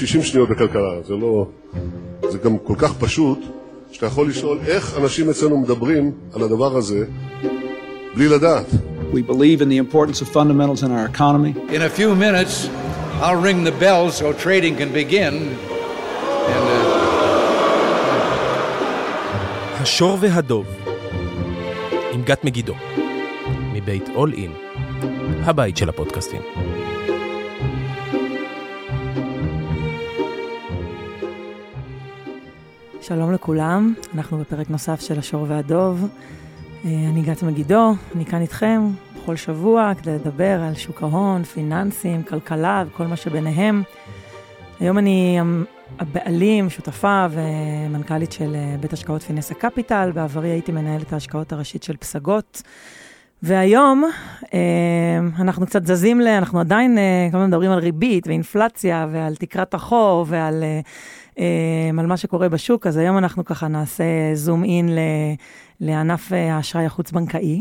60 שניות בכלכלה, זה לא... זה גם כל כך פשוט, שאתה יכול לשאול איך אנשים אצלנו מדברים על הדבר הזה בלי לדעת. We believe in the importance of fundamentals in our economy. In a few minutes, I'll ring the bell so trading can begin. And, uh... השור והדוב, עם גת מגידו, מבית אול אין, הבית של הפודקאסטים. שלום לכולם, אנחנו בפרק נוסף של השור והדוב. אה, אני גת מגידו, אני כאן איתכם בכל שבוע כדי לדבר על שוק ההון, פיננסים, כלכלה וכל מה שביניהם. היום אני הבעלים, שותפה ומנכ"לית של אה, בית השקעות פינסה קפיטל, בעברי הייתי מנהלת ההשקעות הראשית של פסגות. והיום אה, אנחנו קצת זזים ל... אנחנו עדיין כל הזמן מדברים על ריבית ואינפלציה ועל תקרת החור ועל על מה שקורה בשוק, אז היום אנחנו ככה נעשה זום אין לענף האשראי החוץ-בנקאי.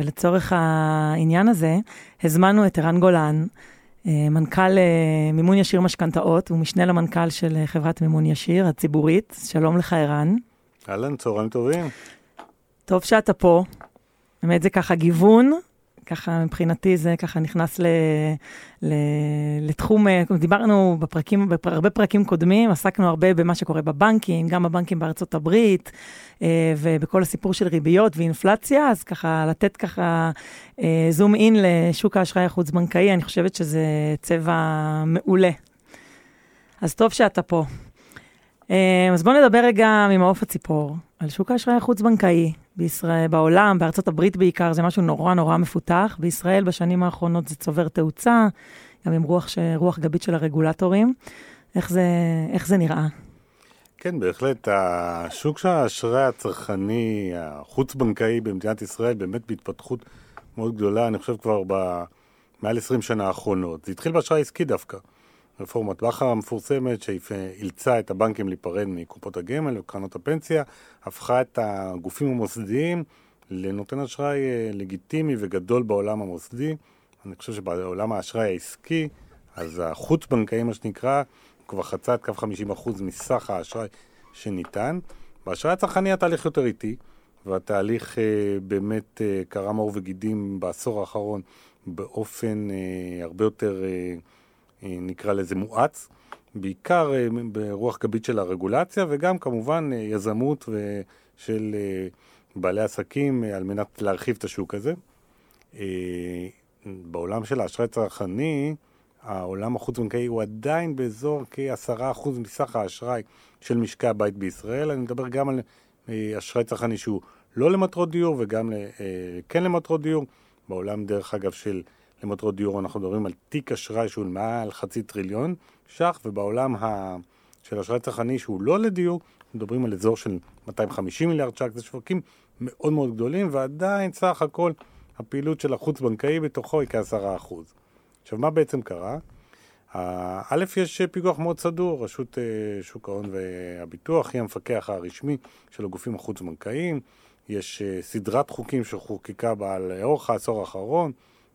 ולצורך העניין הזה, הזמנו את ערן גולן, מנכ"ל מימון ישיר משכנתאות, הוא משנה למנכ"ל של חברת מימון ישיר הציבורית. שלום לך, ערן. אהלן, צהריים טובים. טוב שאתה פה. באמת זה ככה גיוון, ככה מבחינתי זה ככה נכנס ל, ל, לתחום, אה, דיברנו בפרקים, בהרבה פרקים קודמים, עסקנו הרבה במה שקורה בבנקים, גם בבנקים בארצות הברית, אה, ובכל הסיפור של ריביות ואינפלציה, אז ככה לתת ככה זום אה, אין לשוק האשראי החוץ-בנקאי, אני חושבת שזה צבע מעולה. אז טוב שאתה פה. אז בואו נדבר רגע ממעוף הציפור, על שוק האשראי החוץ-בנקאי, בישראל, בעולם, בארצות הברית בעיקר, זה משהו נורא נורא מפותח. בישראל בשנים האחרונות זה צובר תאוצה, גם עם רוח, ש... רוח גבית של הרגולטורים. איך זה, איך זה נראה? כן, בהחלט. השוק של האשראי הצרכני, החוץ-בנקאי במדינת ישראל, באמת בהתפתחות מאוד גדולה, אני חושב כבר במעל 20 שנה האחרונות. זה התחיל באשראי עסקי דווקא. רפורמת בכר המפורסמת שאילצה את הבנקים להיפרד מקופות הגמל וקרנות הפנסיה, הפכה את הגופים המוסדיים לנותן אשראי אה, לגיטימי וגדול בעולם המוסדי. אני חושב שבעולם האשראי העסקי, אז החוץ-בנקאי, מה שנקרא, כבר חצה את קו 50% מסך האשראי שניתן. באשראי הצרכני התהליך יותר איטי, והתהליך אה, באמת אה, קרם עור וגידים בעשור האחרון באופן אה, הרבה יותר... אה, נקרא לזה מואץ, בעיקר אה, ברוח גבית של הרגולציה וגם כמובן אה, יזמות של בעלי עסקים על מנת להרחיב את השוק הזה. בעולם של האשראי הצרכני, העולם החוץ-בנקאי הוא עדיין באזור כ-10% מסך האשראי של משקי הבית בישראל. אני מדבר גם על אשראי צרכני שהוא לא למטרות דיור וגם כן למטרות דיור. בעולם, דרך אגב, של למטרות דיור אנחנו מדברים על תיק אשראי שהוא מעל חצי טריליון ש"ח, ובעולם ה... של אשראי צרכני שהוא לא לדיור, מדברים על אזור של 250 מיליארד ש"ח, זה שווקים מאוד מאוד גדולים, ועדיין סך הכל הפעילות של החוץ-בנקאי בתוכו היא כעשרה אחוז. עכשיו, מה בעצם קרה? א', יש פיקוח מאוד סדור, רשות אה, שוק ההון והביטוח היא המפקח הרשמי של הגופים החוץ-בנקאיים, יש אה, סדרת חוקים שחוקקה לאורך העשור האחרון,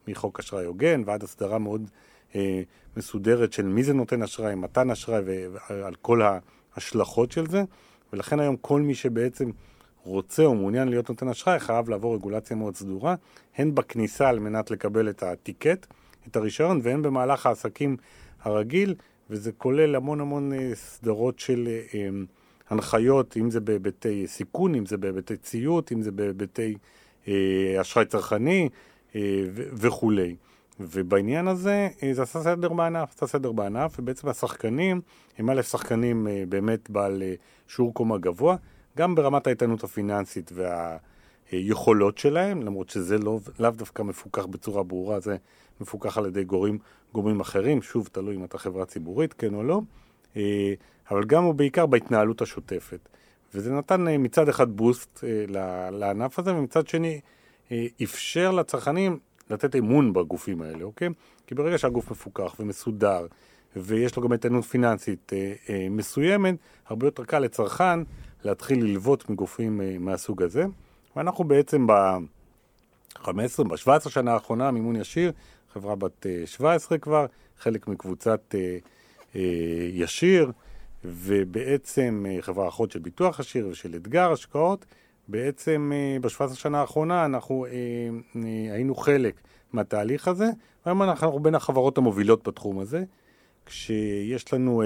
מחוק אשראי הוגן ועד הסדרה מאוד אה, מסודרת של מי זה נותן אשראי, מתן אשראי ועל כל ההשלכות של זה, ולכן היום כל מי שבעצם רוצה או מעוניין להיות נותן אשראי חייב לעבור רגולציה מאוד סדורה, הן בכניסה על מנת לקבל את הטיקט, את הרישיון, והן במהלך העסקים הרגיל, וזה כולל המון המון אה, סדרות של אה, אה, הנחיות, אם זה בהיבטי סיכון, אם זה בהיבטי ציות, אם זה בהיבטי אה, אשראי צרכני, וכולי. ובעניין הזה אה, זה עשה סדר בענף, עשה סדר בענף, ובעצם השחקנים הם א' שחקנים אה, באמת בעל שיעור קומה גבוה, גם ברמת האיתנות הפיננסית והיכולות שלהם, למרות שזה לא, לאו דווקא מפוקח בצורה ברורה, זה מפוקח על ידי גורמים, גורמים אחרים, שוב, תלוי אם אתה חברה ציבורית, כן או לא, אבל גם ובעיקר בהתנהלות השוטפת. וזה נתן מצד אחד בוסט לענף הזה, ומצד שני אה, אפשר לצרכנים לתת אמון בגופים האלה, אוקיי? כי ברגע שהגוף מפוקח ומסודר, ויש לו גם איתנות פיננסית אה, אה, מסוימת, הרבה יותר קל לצרכן להתחיל ללוות מגופים אה, מהסוג הזה. ואנחנו בעצם ב-15, ב-17 שנה האחרונה, מימון ישיר, חברה בת אה, 17 כבר, חלק מקבוצת אה, ישיר, ובעצם חברה אחות של ביטוח ישיר ושל אתגר השקעות, בעצם בשבעת השנה האחרונה אנחנו היינו חלק מהתהליך הזה, והיום אנחנו בין החברות המובילות בתחום הזה, כשיש לנו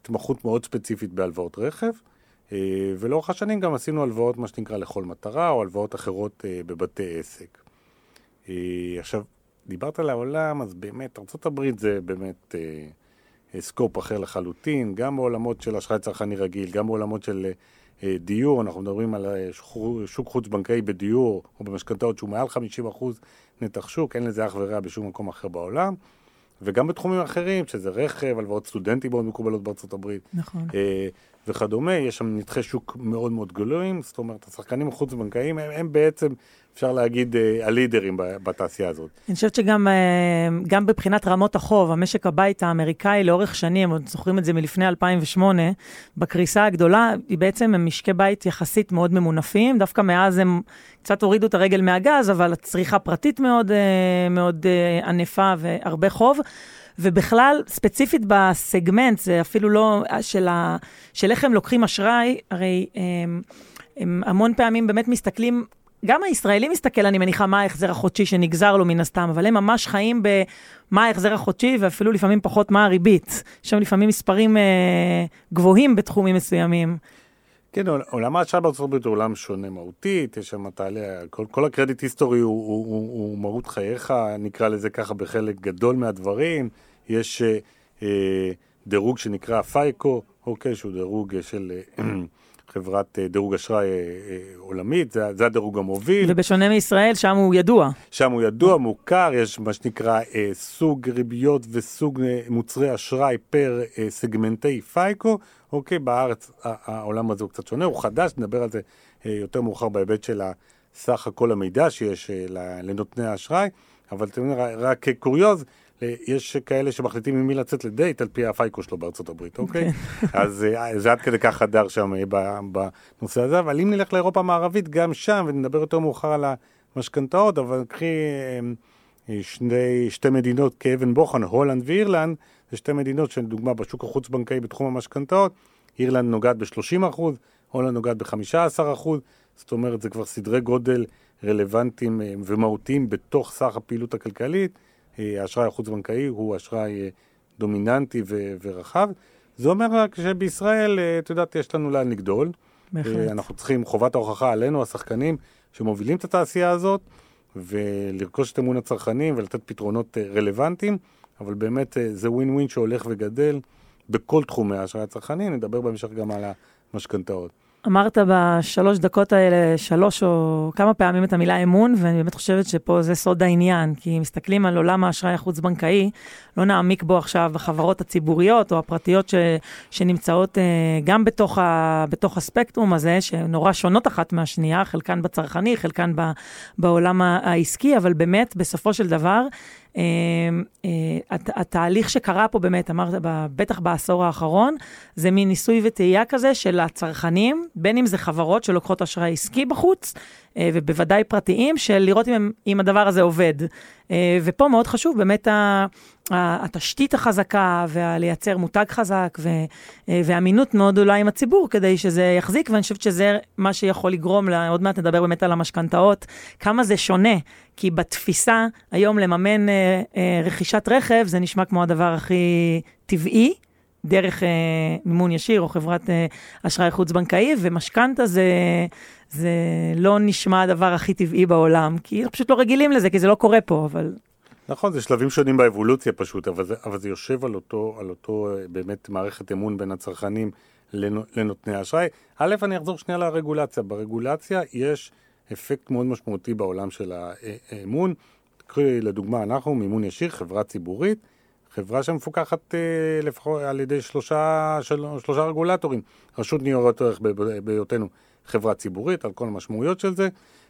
התמחות מאוד ספציפית בהלוואות רכב, ולאורך השנים גם עשינו הלוואות, מה שנקרא, לכל מטרה, או הלוואות אחרות בבתי עסק. עכשיו, דיברת על העולם, אז באמת, ארה"ב זה באמת אה, סקופ אחר לחלוטין, גם בעולמות של אשראי צרכני רגיל, גם בעולמות של אה, דיור, אנחנו מדברים על אה, שוק חוץ-בנקאי בדיור או במשכנתאות שהוא מעל 50% נתח שוק, אין לזה אח ורע בשום מקום אחר בעולם. וגם בתחומים אחרים, שזה רכב, הלוואות סטודנטים מאוד מקובלות בארצות הברית. נכון. וכדומה, יש שם נתחי שוק מאוד מאוד גדולים, זאת אומרת, השחקנים החוץ-בנקאיים הם, הם בעצם, אפשר להגיד, אה, הלידרים בתעשייה הזאת. אני חושבת שגם אה, גם מבחינת רמות החוב, המשק הבית האמריקאי לאורך שנים, עוד זוכרים את זה מלפני 2008, בקריסה הגדולה, היא בעצם משקי בית יחסית מאוד ממונפים, דווקא מאז הם קצת הורידו את הרגל מהגז, אבל הצריכה פרטית מאוד, אה, מאוד ענפה והרבה חוב. ובכלל, ספציפית בסגמנט, זה אפילו לא של, ה, של איך הם לוקחים אשראי, הרי הם, הם המון פעמים באמת מסתכלים, גם הישראלי מסתכל, אני מניחה, מה ההחזר החודשי שנגזר לו מן הסתם, אבל הם ממש חיים במה ההחזר החודשי, ואפילו לפעמים פחות מה הריבית. יש שם לפעמים מספרים אה, גבוהים בתחומים מסוימים. כן, עולם האשראי בארצות הברית הוא עולם שונה מהותית, יש שם תעלה, כל, כל הקרדיט היסטורי הוא, הוא, הוא, הוא מהות חייך, נקרא לזה ככה בחלק גדול מהדברים. יש אה, אה, דירוג שנקרא פייקו, אוקיי, שהוא דירוג של אה, חברת אה, דירוג אשראי אה, אה, עולמית, זה, זה הדירוג המוביל. ובשונה מישראל, שם הוא ידוע. שם הוא ידוע, מוכר, יש מה שנקרא אה, סוג ריביות וסוג אה, מוצרי אשראי פר אה, סגמנטי פייקו, אוקיי, בארץ העולם הזה הוא קצת שונה, הוא חדש, נדבר על זה אה, יותר מאוחר בהיבט של סך הכל המידע שיש אה, לנותני האשראי, אבל אתם יודעים, רק כקוריוז, יש כאלה שמחליטים עם מי לצאת לדייט על פי הפייקו שלו בארצות הברית, אוקיי? כן. אז אה, זה עד כדי כך חדר שם אה, בנושא הזה, אבל אם נלך לאירופה המערבית, גם שם, ונדבר יותר מאוחר על המשכנתאות, אבל קחי אה, שני, שתי מדינות כאבן בוחן, הולנד ואירלנד, זה שתי מדינות שלדוגמה בשוק החוץ-בנקאי בתחום המשכנתאות, אירלנד נוגעת ב-30%, הולנד נוגעת ב-15%, זאת אומרת, זה כבר סדרי גודל רלוונטיים ומהותיים בתוך סך הפעילות הכלכלית. אה, האשראי החוץ-בנקאי הוא אשראי אה, דומיננטי ו- ורחב. זה אומר רק שבישראל, אה, את יודעת, יש לנו לאן לגדול. בהחלט. אנחנו צריכים, חובת ההוכחה עלינו, השחקנים שמובילים את התעשייה הזאת, ולרכוש את אמון הצרכנים ולתת פתרונות רלוונטיים, אבל באמת זה ווין ווין שהולך וגדל בכל תחומי האשראי הצרכני, נדבר בהמשך גם על המשכנתאות. אמרת בשלוש דקות האלה, שלוש או כמה פעמים את המילה אמון, ואני באמת חושבת שפה זה סוד העניין, כי אם מסתכלים על עולם האשראי החוץ-בנקאי, לא נעמיק בו עכשיו בחברות הציבוריות או הפרטיות ש, שנמצאות uh, גם בתוך, ה, בתוך הספקטרום הזה, שנורא שונות אחת מהשנייה, חלקן בצרכני, חלקן ב, בעולם העסקי, אבל באמת, בסופו של דבר, אה, אה, התהליך שקרה פה באמת, אמרת, בטח בעשור האחרון, זה מין ניסוי וטעייה כזה של הצרכנים, בין אם זה חברות שלוקחות אשראי עסקי בחוץ, ובוודאי פרטיים, של לראות אם, אם הדבר הזה עובד. ופה מאוד חשוב באמת התשתית החזקה, ולייצר מותג חזק, ו, ואמינות מאוד גדולה עם הציבור, כדי שזה יחזיק, ואני חושבת שזה מה שיכול לגרום, עוד מעט נדבר באמת על המשכנתאות, כמה זה שונה כי בתפיסה, היום לממן אה, אה, רכישת רכב, זה נשמע כמו הדבר הכי טבעי, דרך אה, מימון ישיר או חברת אה, אשראי חוץ-בנקאי, ומשכנתה זה, זה לא נשמע הדבר הכי טבעי בעולם, כי פשוט לא רגילים לזה, כי זה לא קורה פה, אבל... נכון, זה שלבים שונים באבולוציה פשוט, אבל זה, אבל זה יושב על אותו, על אותו אה, באמת מערכת אמון בין הצרכנים לנותני האשראי. א', אני אחזור שנייה לרגולציה. ברגולציה יש... אפקט מאוד משמעותי בעולם של האמון. תקחי לדוגמה, אנחנו מימון ישיר, חברה ציבורית, חברה שמפוקחת אה, לפחות על ידי שלושה, של, שלושה רגולטורים. רשות ניירות ערך בהיותנו חברה ציבורית, על כל המשמעויות של זה.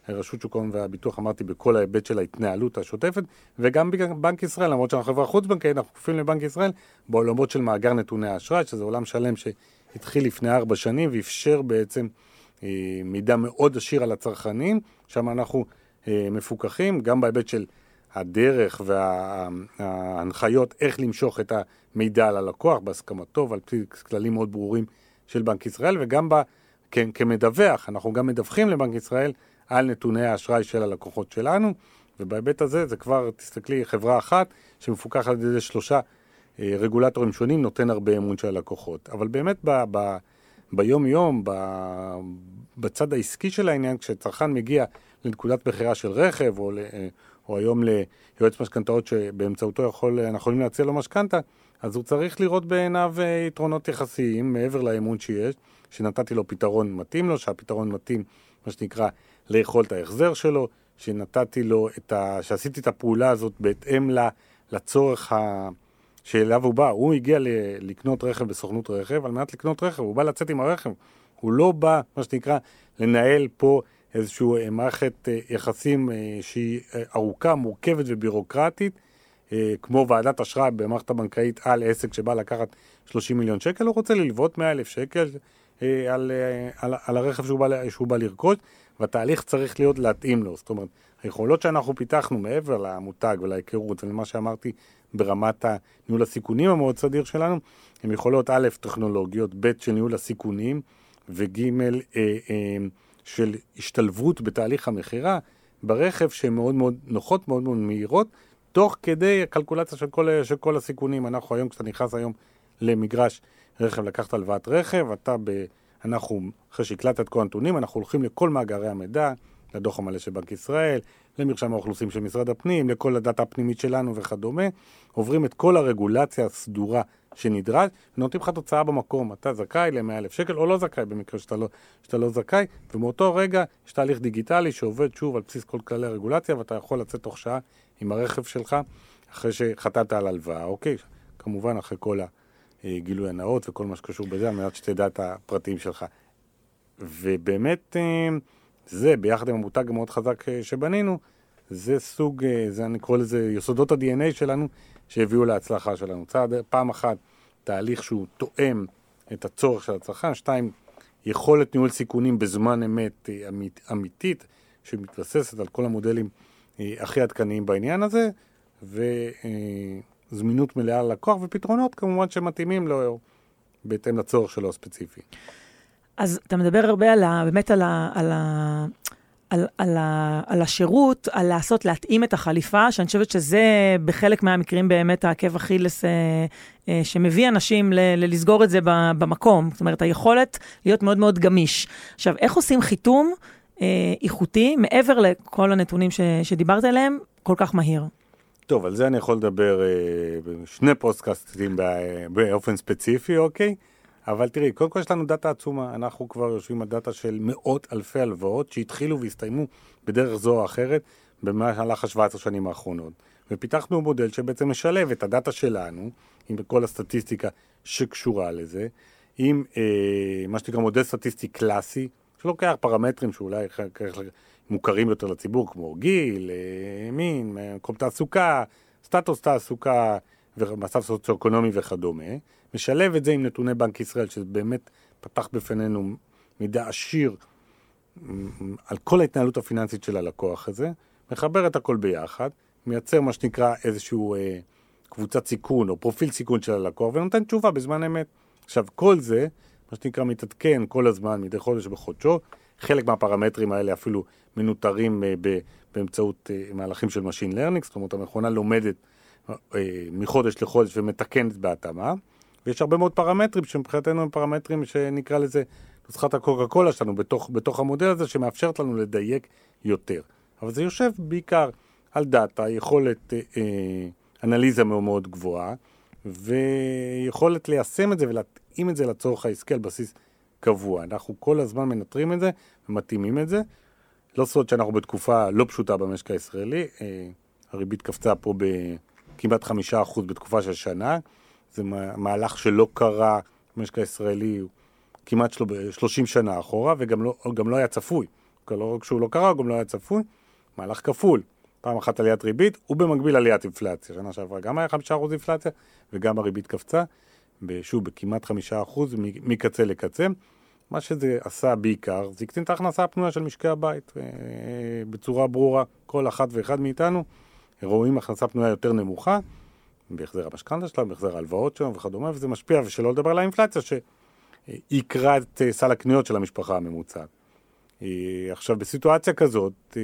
רשות שוק ההון והביטוח, אמרתי, בכל ההיבט של ההתנהלות השוטפת, וגם בנק ישראל, למרות שאנחנו חברה חוץ-בנקאית, אנחנו כפופים לבנק ישראל, בעולמות של מאגר נתוני האשראי, שזה עולם שלם שהתחיל לפני ארבע שנים ואפשר בעצם אה, מידע מאוד עשיר על הצרכנים, שם אנחנו אה, מפוקחים, גם בהיבט של הדרך וההנחיות איך למשוך את המידע על הלקוח בהסכמתו ועל פי כללים מאוד ברורים של בנק ישראל, וגם ב, כ, כמדווח, אנחנו גם מדווחים לבנק ישראל על נתוני האשראי של הלקוחות שלנו, ובהיבט הזה זה כבר, תסתכלי, חברה אחת שמפוקחת על ידי שלושה אה, רגולטורים שונים, נותן הרבה אמון של הלקוחות. אבל באמת ב, ב, ביום-יום, ב, בצד העסקי של העניין, כשצרכן מגיע לנקודת מכירה של רכב, או, אה, או היום ליועץ משכנתאות שבאמצעותו יכול, אנחנו יכולים להציע לו משכנתה, אז הוא צריך לראות בעיניו אה, יתרונות יחסיים מעבר לאמון שיש, שנתתי לו פתרון מתאים לו, שהפתרון מתאים, מה שנקרא, ליכולת ההחזר שלו, שנתתי לו את ה... שעשיתי את הפעולה הזאת בהתאם לצורך ה... שאליו הוא בא. הוא הגיע ל... לקנות רכב בסוכנות רכב, על מנת לקנות רכב, הוא בא לצאת עם הרכב. הוא לא בא, מה שנקרא, לנהל פה איזושהי אה, מערכת אה, יחסים אה, שהיא ארוכה, מורכבת ובירוקרטית, כמו ועדת אשראי במערכת הבנקאית על עסק שבא לקחת 30 מיליון שקל, הוא רוצה ללוות 100 אלף שקל על, על, על הרכב שהוא בא, שהוא בא לרכוש, והתהליך צריך להיות להתאים לו. זאת אומרת, היכולות שאנחנו פיתחנו מעבר למותג ולהיכרות ולמה שאמרתי ברמת ניהול הסיכונים המאוד סדיר שלנו, הן יכולות א', טכנולוגיות, ב', של ניהול הסיכונים, וג', אה, אה, של השתלבות בתהליך המכירה ברכב שהן מאוד מאוד נוחות, מאוד מאוד מהירות, תוך כדי הקלקולציה של כל, של כל הסיכונים. אנחנו היום, כשאתה נכנס היום למגרש רכב, לקחת הלוואת רכב, אתה ב... אנחנו, אחרי שהקלטת את כל הנתונים, אנחנו הולכים לכל מאגרי המידע, לדוח המלא של בנק ישראל, למרשם האוכלוסין של משרד הפנים, לכל הדאטה הפנימית שלנו וכדומה, עוברים את כל הרגולציה הסדורה שנדרש, ונותנים לך תוצאה במקום, אתה זכאי ל-100,000 שקל או לא זכאי במקרה שאתה לא, שאתה לא זכאי, ומאותו רגע יש תהליך דיגיטלי שעובד שוב על בסיס כל כללי הרגולציה, ואתה יכול לצאת תוך שעה עם הרכב שלך אחרי שחתמת על הלוואה, אוקיי? כמובן אחרי כל הגילוי הנאות וכל מה שקשור בזה, על מנת שתדע את הפרטים שלך. ובאמת, אה, זה, ביחד עם המותג המאוד חזק אה, שבנינו, זה סוג, אה, זה אני קורא לזה יסודות ה-DNA שלנו, שהביאו להצלחה שלנו. צעד, פעם אחת, תהליך שהוא תואם את הצורך של הצרכן, שתיים, יכולת ניהול סיכונים בזמן אמת אמית, אמיתית, שמתבססת על כל המודלים הכי עדכניים בעניין הזה, וזמינות מלאה ללקוח, ופתרונות כמובן שמתאימים לו בהתאם לצורך שלו הספציפי. אז אתה מדבר הרבה על ה, באמת על, ה, על, ה, על, על, ה, על השירות, על לעשות, להתאים את החליפה, שאני חושבת שזה בחלק מהמקרים באמת העקב אכילס אה, אה, שמביא אנשים ל, ל, לסגור את זה במקום. זאת אומרת, היכולת להיות מאוד מאוד גמיש. עכשיו, איך עושים חיתום אה, איכותי, מעבר לכל הנתונים ש, שדיברת עליהם, כל כך מהיר? טוב, על זה אני יכול לדבר אה, בשני פודקאסטים באופן ספציפי, אוקיי? אבל תראי, קודם כל יש לנו דאטה עצומה, אנחנו כבר יושבים על דאטה של מאות אלפי הלוואות שהתחילו והסתיימו בדרך זו או אחרת במהלך ה-17 שנים האחרונות. ופיתחנו מודל שבעצם משלב את הדאטה שלנו, עם כל הסטטיסטיקה שקשורה לזה, עם אה, מה שנקרא מודל סטטיסטי קלאסי, שלוקח פרמטרים שאולי מוכרים יותר לציבור, כמו גיל, אה, מין, מקום תעסוקה, סטטוס תעסוקה ומצב סוציו-אקונומי וכדומה. משלב את זה עם נתוני בנק ישראל, שזה באמת פתח בפנינו מידע עשיר על כל ההתנהלות הפיננסית של הלקוח הזה, מחבר את הכל ביחד, מייצר מה שנקרא איזשהו אה, קבוצת סיכון או פרופיל סיכון של הלקוח ונותן תשובה בזמן אמת. עכשיו, כל זה, מה שנקרא, מתעדכן כל הזמן, מדי חודש בחודשו. חלק מהפרמטרים האלה אפילו מנוטרים אה, ב, באמצעות אה, מהלכים של Machine Learning, זאת אומרת, המכונה לומדת מחודש לחודש ומתקנת בהתאמה. ויש הרבה מאוד פרמטרים שמבחינתנו הם פרמטרים שנקרא לזה נוסחת הקוקה קולה שלנו בתוך, בתוך המודל הזה שמאפשרת לנו לדייק יותר. אבל זה יושב בעיקר על דאטה, יכולת אה, אה, אנליזה מאוד מאוד גבוהה ויכולת ליישם את זה ולהתאים את זה לצורך העסקי על בסיס קבוע. אנחנו כל הזמן מנטרים את זה ומתאימים את זה. לא סוד שאנחנו בתקופה לא פשוטה במשק הישראלי, אה, הריבית קפצה פה בכמעט חמישה אחוז בתקופה של שנה. זה מהלך שלא קרה במשק הישראלי כמעט 30 שנה אחורה, וגם לא, לא היה צפוי. לא רק שהוא לא קרה, הוא גם לא היה צפוי. מהלך כפול. פעם אחת עליית ריבית, ובמקביל עליית אינפלציה. שנה שעברה גם היה 5% אינפלציה, וגם הריבית קפצה, שוב, בכמעט 5% מקצה לקצה. מה שזה עשה בעיקר, זה הקטין את ההכנסה הפנויה של משקי הבית, אה, בצורה ברורה, כל אחת ואחד מאיתנו רואים הכנסה פנויה יותר נמוכה, בהחזר המשכנתה שלהם, בהחזר ההלוואות שלהם וכדומה, וזה משפיע, ושלא לדבר על האינפלציה, שיקרא את אה, סל הקניות של המשפחה הממוצעת. אה, עכשיו, בסיטואציה כזאת, אה,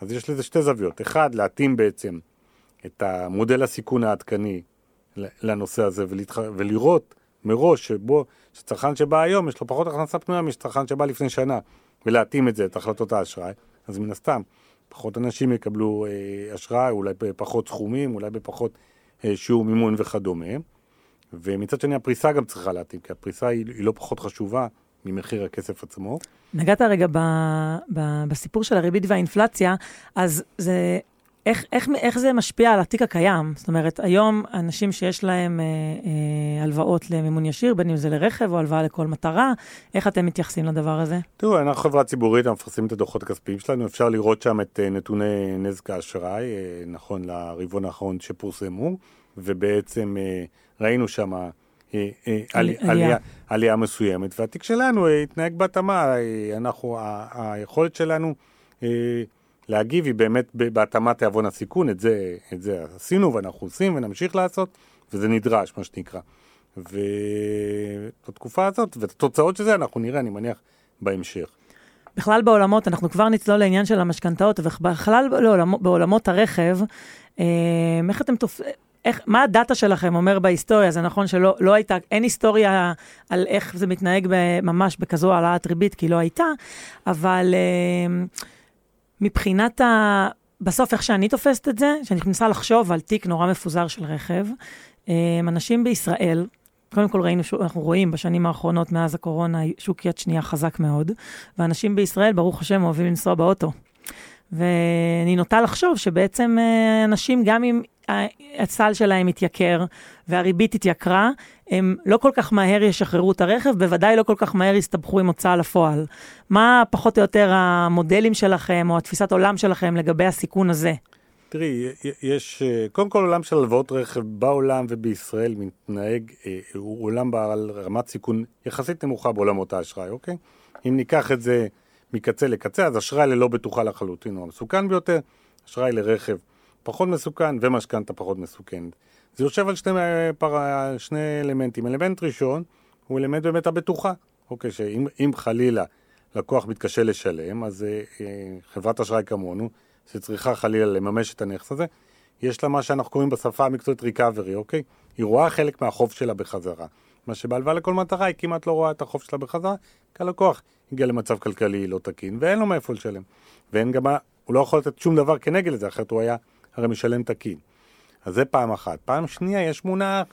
אז יש לזה שתי זוויות. אחד, להתאים בעצם את המודל הסיכון העדכני לנושא הזה, ולהתח... ולראות מראש שבו, שצרכן שבא היום, יש לו פחות הכנסה פנויה משצרכן שבא לפני שנה, ולהתאים את זה, את החלטות האשראי, אז מן הסתם, פחות אנשים יקבלו אה, אשראי, אולי בפחות סכומים, אולי בפחות אה, שיעור מימון וכדומה. ומצד שני הפריסה גם צריכה להתאים, כי הפריסה היא, היא לא פחות חשובה ממחיר הכסף עצמו. נגעת רגע ב, ב, בסיפור של הריבית והאינפלציה, אז זה, איך, איך, איך זה משפיע על התיק הקיים? זאת אומרת, היום אנשים שיש להם אה, אה, הלוואות למימון ישיר, בין אם זה לרכב או הלוואה לכל מטרה, איך אתם מתייחסים לדבר הזה? תראו, אנחנו חברה ציבורית, אנחנו מפרסמים את הדוחות הכספיים שלנו, אפשר לראות שם את אה, נתוני נזק האשראי, אה, נכון לרבעון האחרון שפורסמו, ובעצם אה, ראינו שם אה, אה, עלי, עלייה. עלייה מסוימת, והתיק שלנו אה, התנהג בהתאמה, אה, אנחנו, היכולת שלנו אה, להגיב היא באמת בהתאמת תיאבון הסיכון, את זה, את זה עשינו ואנחנו עושים ונמשיך לעשות, וזה נדרש, מה שנקרא. ובתקופה הזאת, ואת התוצאות של זה אנחנו נראה, אני מניח, בהמשך. בכלל בעולמות, אנחנו כבר נצלול לעניין של המשכנתאות, ובכלל בעולמות, בעולמות הרכב, אה, איך אתם תופ... איך, מה הדאטה שלכם אומר בהיסטוריה? זה נכון שלא לא הייתה, אין היסטוריה על איך זה מתנהג ממש בכזו העלאת ריבית, כי לא הייתה, אבל... אה, מבחינת ה... בסוף, איך שאני תופסת את זה, שאני מנסה לחשוב על תיק נורא מפוזר של רכב, אה, אנשים בישראל, קודם כל ראינו, אנחנו רואים בשנים האחרונות, מאז הקורונה, שוק יד שנייה חזק מאוד, ואנשים בישראל, ברוך השם, אוהבים לנסוע באוטו. ואני נוטה לחשוב שבעצם אה, אנשים, גם אם הסל שלהם התייקר והריבית התייקרה, הם לא כל כך מהר ישחררו את הרכב, בוודאי לא כל כך מהר יסתבכו עם הוצאה לפועל. מה פחות או יותר המודלים שלכם או התפיסת עולם שלכם לגבי הסיכון הזה? תראי, יש, אה, קודם כל עולם של הלוואות רכב בעולם ובישראל מתנהג, אה, הוא עולם בעל רמת סיכון יחסית נמוכה בעולמות האשראי, אוקיי? אם ניקח את זה מקצה לקצה, אז אשראי ללא בטוחה לחלוטין הוא המסוכן ביותר, אשראי לרכב פחות מסוכן ומשכנתה פחות מסוכנת. זה יושב על שני, פר... שני אלמנטים. אלמנט ראשון הוא אלמנט באמת הבטוחה. אוקיי, שאם חלילה לקוח מתקשה לשלם, אז אה, אה, חברת אשראי כמונו, שצריכה חלילה לממש את הנכס הזה, יש לה מה שאנחנו קוראים בשפה המקצועית ריקאברי, אוקיי? היא רואה חלק מהחוב שלה בחזרה. מה שבהלוואה לכל מטרה היא כמעט לא רואה את החוב שלה בחזרה, כי הלקוח הגיע למצב כלכלי לא תקין, ואין לו מאיפה לשלם. ואין גם, הוא לא יכול לתת שום דבר כנגד לזה, אחרת הוא היה הרי משלם תקין. אז זה פעם אחת. פעם שנייה יש מונח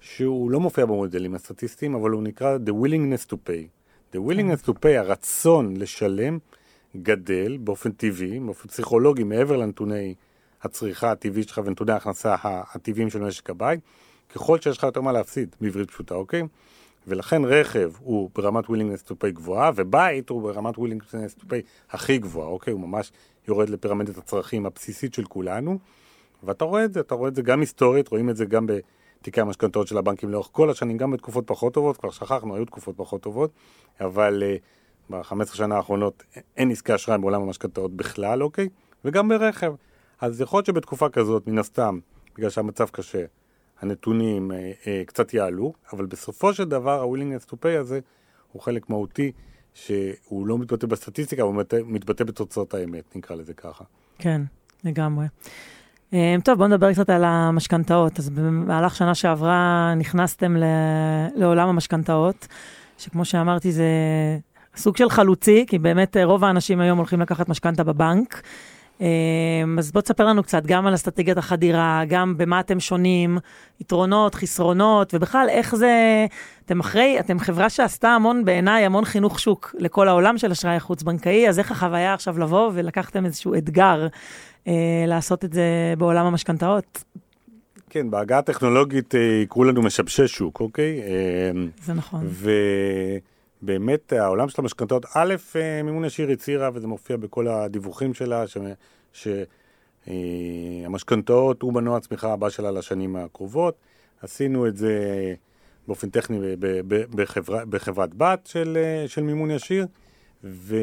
שהוא לא מופיע במודלים הסטטיסטיים, אבל הוא נקרא The willingness to pay. The willingness to pay, הרצון לשלם, גדל באופן טבעי, באופן פסיכולוגי, מעבר לנתוני הצריכה הטבעית שלך ונתוני ההכנסה הטבעיים של משק הבית, ככל שיש לך יותר מה להפסיד, בעברית פשוטה, אוקיי? ולכן רכב הוא ברמת willingness to pay גבוהה, ובית הוא ברמת willingness to pay הכי גבוהה, אוקיי? הוא ממש יורד לפירמדת הצרכים הבסיסית של כולנו. ואתה רואה את זה, אתה רואה את זה גם היסטורית, רואים את זה גם בתיקי המשכנתאות של הבנקים לאורך כל השנים, גם בתקופות פחות טובות, כבר שכחנו, היו תקופות פחות טובות, אבל uh, ב-15 שנה האחרונות אין עסקי אשראי בעולם המשכנתאות בכלל, אוקיי? וגם ברכב. אז יכול להיות שבתקופה כזאת, מן הסתם, בגלל שהמצב קשה, הנתונים uh, uh, קצת יעלו, אבל בסופו של דבר ה-willingness to pay הזה הוא חלק מהותי שהוא לא מתבטא בסטטיסטיקה, הוא מתבטא בתוצאות האמת, נקרא לזה ככה. כן, לגמרי. אה, טוב, בואו נדבר קצת על המשכנתאות. אז במהלך שנה שעברה נכנסתם לעולם המשכנתאות, שכמו שאמרתי זה סוג של חלוצי, כי באמת אה, רוב האנשים היום הולכים לקחת משכנתה בבנק. אה, אז בוא תספר לנו קצת גם על אסטרטגיית החדירה, גם במה אתם שונים, יתרונות, חסרונות, ובכלל איך זה, אתם אחרי, אתם חברה שעשתה המון, בעיניי, המון חינוך שוק לכל העולם של אשראי חוץ-בנקאי, אז איך החוויה עכשיו לבוא ולקחתם איזשהו אתגר אה, לעשות את זה בעולם המשכנתאות. כן, בהגעה הטכנולוגית אה, יקראו לנו משבשי שוק, אוקיי? זה נכון. ובאמת העולם של המשכנתאות, א', אה, מימון ישיר הצהירה, וזה מופיע בכל הדיווחים שלה, שהמשכנתאות אה, הוא מנוע הצמיחה הבא שלה לשנים הקרובות. עשינו את זה באופן טכני בחברה, בחברת בת של, אה, של מימון ישיר, ו...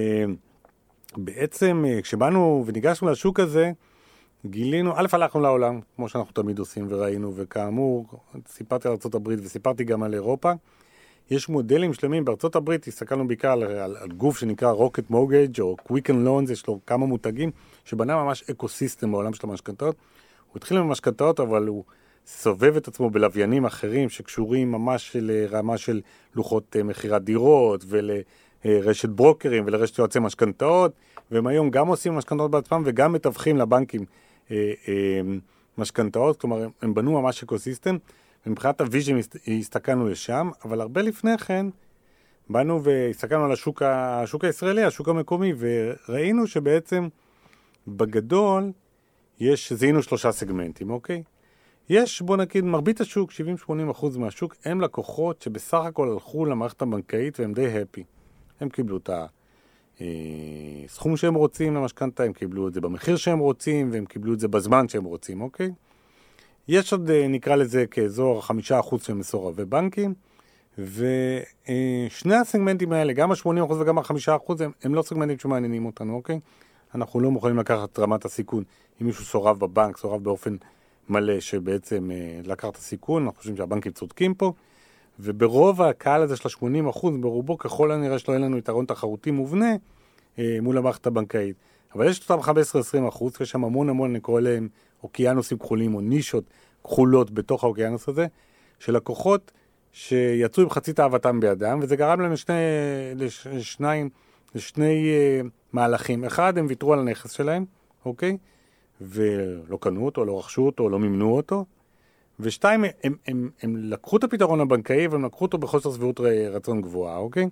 בעצם אה, כשבאנו וניגשנו לשוק הזה, גילינו, א', הלכנו לעולם, כמו שאנחנו תמיד עושים וראינו, וכאמור, סיפרתי על ארה"ב וסיפרתי גם על אירופה. יש מודלים שלמים, בארצות הברית הסתכלנו בעיקר על, על, על גוף שנקרא רוקט מוגג' או קוויקן לונס, יש לו כמה מותגים, שבנה ממש ecosystem בעולם של המשכנתאות. הוא התחיל עם המשכנתאות, אבל הוא סובב את עצמו בלוויינים אחרים שקשורים ממש לרמה של לוחות אה, מכירת דירות ולרשת ברוקרים ולרשת יועצי משכנתאות, והם היום גם עושים משכנתאות בעצמם וגם מתווכים לבנקים אה, אה, משכנתאות, כלומר הם בנו ממש ecosystem. ומבחינת ה vision הסתכלנו לשם, אבל הרבה לפני כן באנו והסתכלנו על השוק, השוק הישראלי, השוק המקומי, וראינו שבעצם בגדול יש, זיהינו שלושה סגמנטים, אוקיי? יש, בוא נגיד, מרבית השוק, 70-80 אחוז מהשוק, הם לקוחות שבסך הכל הלכו למערכת הבנקאית והם די הפי. הם קיבלו את הסכום אה, שהם רוצים למשכנתה, הם קיבלו את זה במחיר שהם רוצים, והם קיבלו את זה בזמן שהם רוצים, אוקיי? יש עוד, אה, נקרא לזה, כאזור חמישה אחוז של מסורבי בנקים, ושני הסגמנטים האלה, גם ה-80% וגם ה-5%, הם, הם לא סגמנטים שמעניינים אותנו, אוקיי? אנחנו לא מוכנים לקחת את רמת הסיכון. אם מישהו סורב בבנק, סורב באופן מלא, שבעצם אה, לקח את הסיכון, אנחנו חושבים שהבנקים צודקים פה, וברוב הקהל הזה של ה-80%, ברובו ככל הנראה שלא אין לנו יתרון תחרותי מובנה אה, מול המערכת הבנקאית. אבל יש אותם 15-20 אחוז, יש שם המון המון, אני קורא להם אוקיינוסים כחולים או נישות כחולות בתוך האוקיינוס הזה, של לקוחות שיצאו עם חצי תאוותם בידם, וזה גרם להם לשני, לשניים, לשני uh, מהלכים. אחד, הם ויתרו על הנכס שלהם, אוקיי? ולא קנו אותו, לא רכשו אותו, לא מימנו אותו. ושתיים, הם, הם, הם, הם לקחו את הפתרון הבנקאי והם לקחו אותו בחוסר סבירות רצון גבוהה, אוקיי?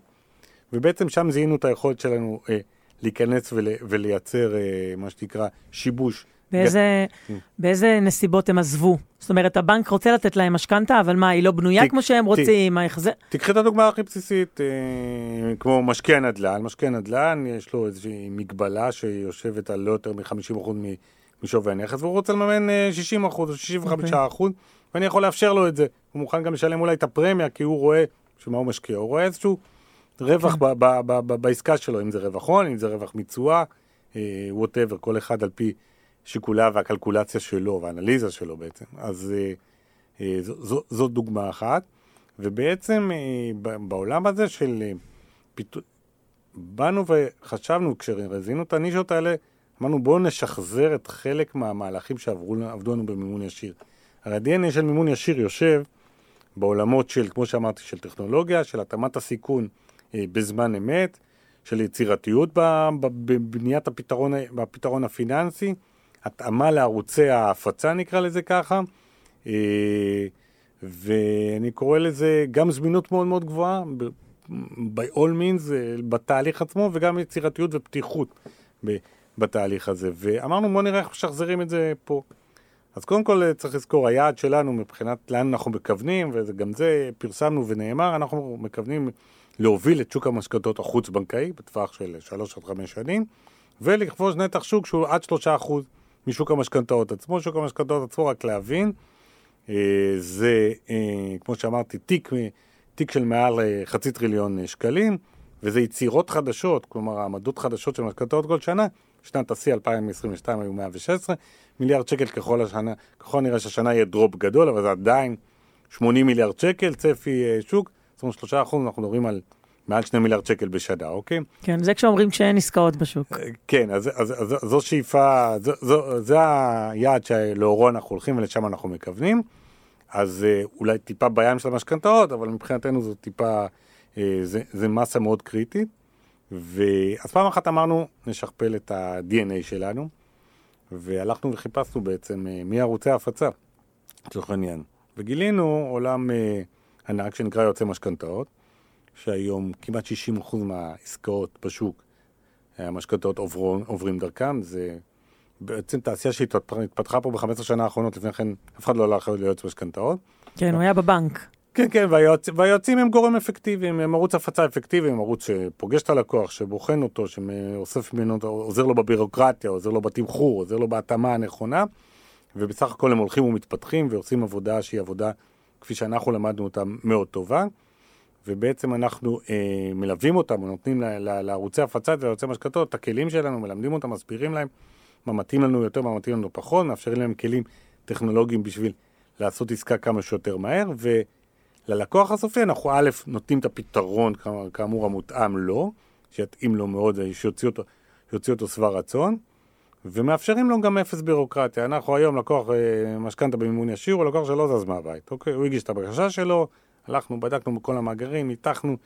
ובעצם שם זיהינו את היכולת שלנו אה, להיכנס ול, ולייצר אה, מה שנקרא שיבוש באיזה, כן. באיזה נסיבות הם עזבו? זאת אומרת, הבנק רוצה לתת להם משכנתה, אבל מה, היא לא בנויה כמו שהם רוצים? מה יחזר? תקחי את הדוגמה הכי בסיסית, אה, כמו משקיע נדל"ן. משקיע נדל"ן, יש לו איזושהי מגבלה שיושבת על לא יותר מ-50% משווי הנכס, והוא רוצה לממן 60% או 65%, okay. ואני יכול לאפשר לו את זה. הוא מוכן גם לשלם אולי את הפרמיה, כי הוא רואה, שמה הוא משקיע? הוא רואה איזשהו רווח כן. בעסקה שלו, אם זה רווח הון, אם זה רווח מתשואה, ווטאבר, כל אחד על פי... שיקוליו והקלקולציה שלו והאנליזה שלו בעצם. אז אה, אה, זו, זו, זו דוגמה אחת. ובעצם אה, בעולם הזה של אה, פיתו... באנו וחשבנו, כשרזינו את הנישות האלה, אמרנו בואו נשחזר את חלק מהמהלכים שעבדו לנו במימון ישיר. הרי ה-DNA של מימון ישיר יושב בעולמות של, כמו שאמרתי, של טכנולוגיה, של התאמת הסיכון אה, בזמן אמת, של יצירתיות בבניית הפתרון, הפתרון הפיננסי, התאמה לערוצי ההפצה נקרא לזה ככה, אה, ואני קורא לזה גם זמינות מאוד מאוד גבוהה, by all means, אה, בתהליך עצמו, וגם יצירתיות ופתיחות בתהליך הזה. ואמרנו, בוא נראה איך משחזרים את זה פה. אז קודם כל אה, צריך לזכור, היעד שלנו מבחינת לאן אנחנו מכוונים, וגם זה פרסמנו ונאמר, אנחנו מכוונים להוביל את שוק המשכנתות החוץ-בנקאי בטווח של 3 עד 5 שנים, ולכבוש נתח שוק שהוא עד 3 אחוז. משוק המשכנתאות עצמו. שוק המשכנתאות עצמו, רק להבין, אה, זה, אה, כמו שאמרתי, תיק, תיק של מעל אה, חצי טריליון שקלים, וזה יצירות חדשות, כלומר העמדות חדשות של משכנתאות כל שנה. שנת השיא 2022 היו 116 מיליארד שקל, ככל השנה, ככל נראה שהשנה יהיה דרופ גדול, אבל זה עדיין 80 מיליארד שקל, צפי שוק, 23 אחוז, אנחנו מדברים על מעל שני מיליארד שקל בשנה, אוקיי? כן, זה כשאומרים שאין עסקאות בשוק. אה, כן, אז, אז, אז זו שאיפה, זו, זו, זה היעד שלאורו אנחנו הולכים ולשם אנחנו מכוונים. אז אה, אולי טיפה בים של המשכנתאות, אבל מבחינתנו זו טיפה, אה, זה, זה מסה מאוד קריטית. ואז פעם אחת אמרנו, נשכפל את ה-DNA שלנו, והלכנו וחיפשנו בעצם מי ערוצי ההפצה, לצורך העניין. וגילינו עולם ענק שנקרא יועצי משכנתאות. שהיום כמעט 60% מהעסקאות בשוק, המשכנתאות עוברים, עוברים דרכם, זה בעצם תעשייה שהתפתחה פה ב-15 שנה האחרונות, לפני כן אף אחד לא הלך ליועץ משכנתאות. כן, הוא היה בבנק. כן, כן, והיועצ... והיועצים הם גורם אפקטיבי, הם ערוץ הפצה אפקטיבי, הם ערוץ שפוגש את הלקוח, שבוחן אותו, שאוסף ממנו, עוזר לו בבירוקרטיה, עוזר לו בתמחור, עוזר לו בהתאמה הנכונה, ובסך הכל הם הולכים ומתפתחים ועושים עבודה שהיא עבודה, כפי שאנחנו למדנו אותה, מאוד טובה. ובעצם אנחנו אה, מלווים אותם, נותנים ל, ל, לערוצי הפצה וליועצי משכנתות את הכלים שלנו, מלמדים אותם, מסבירים להם מה מתאים לנו יותר, מה מתאים לנו פחות, מאפשרים להם כלים טכנולוגיים בשביל לעשות עסקה כמה שיותר מהר, וללקוח הסופי אנחנו א', נותנים את הפתרון, כאמור, המותאם לו, שיתאים לו מאוד, שיוציא אותו, אותו שבע רצון, ומאפשרים לו גם אפס בירוקרטיה. אנחנו היום לקוח אה, משכנתה במימון ישיר, הוא לקוח שלא זז מהבית, אוקיי? הוא הגיש את הבקשה שלו, הלכנו, בדקנו בכל המאגרים, ניתחנו,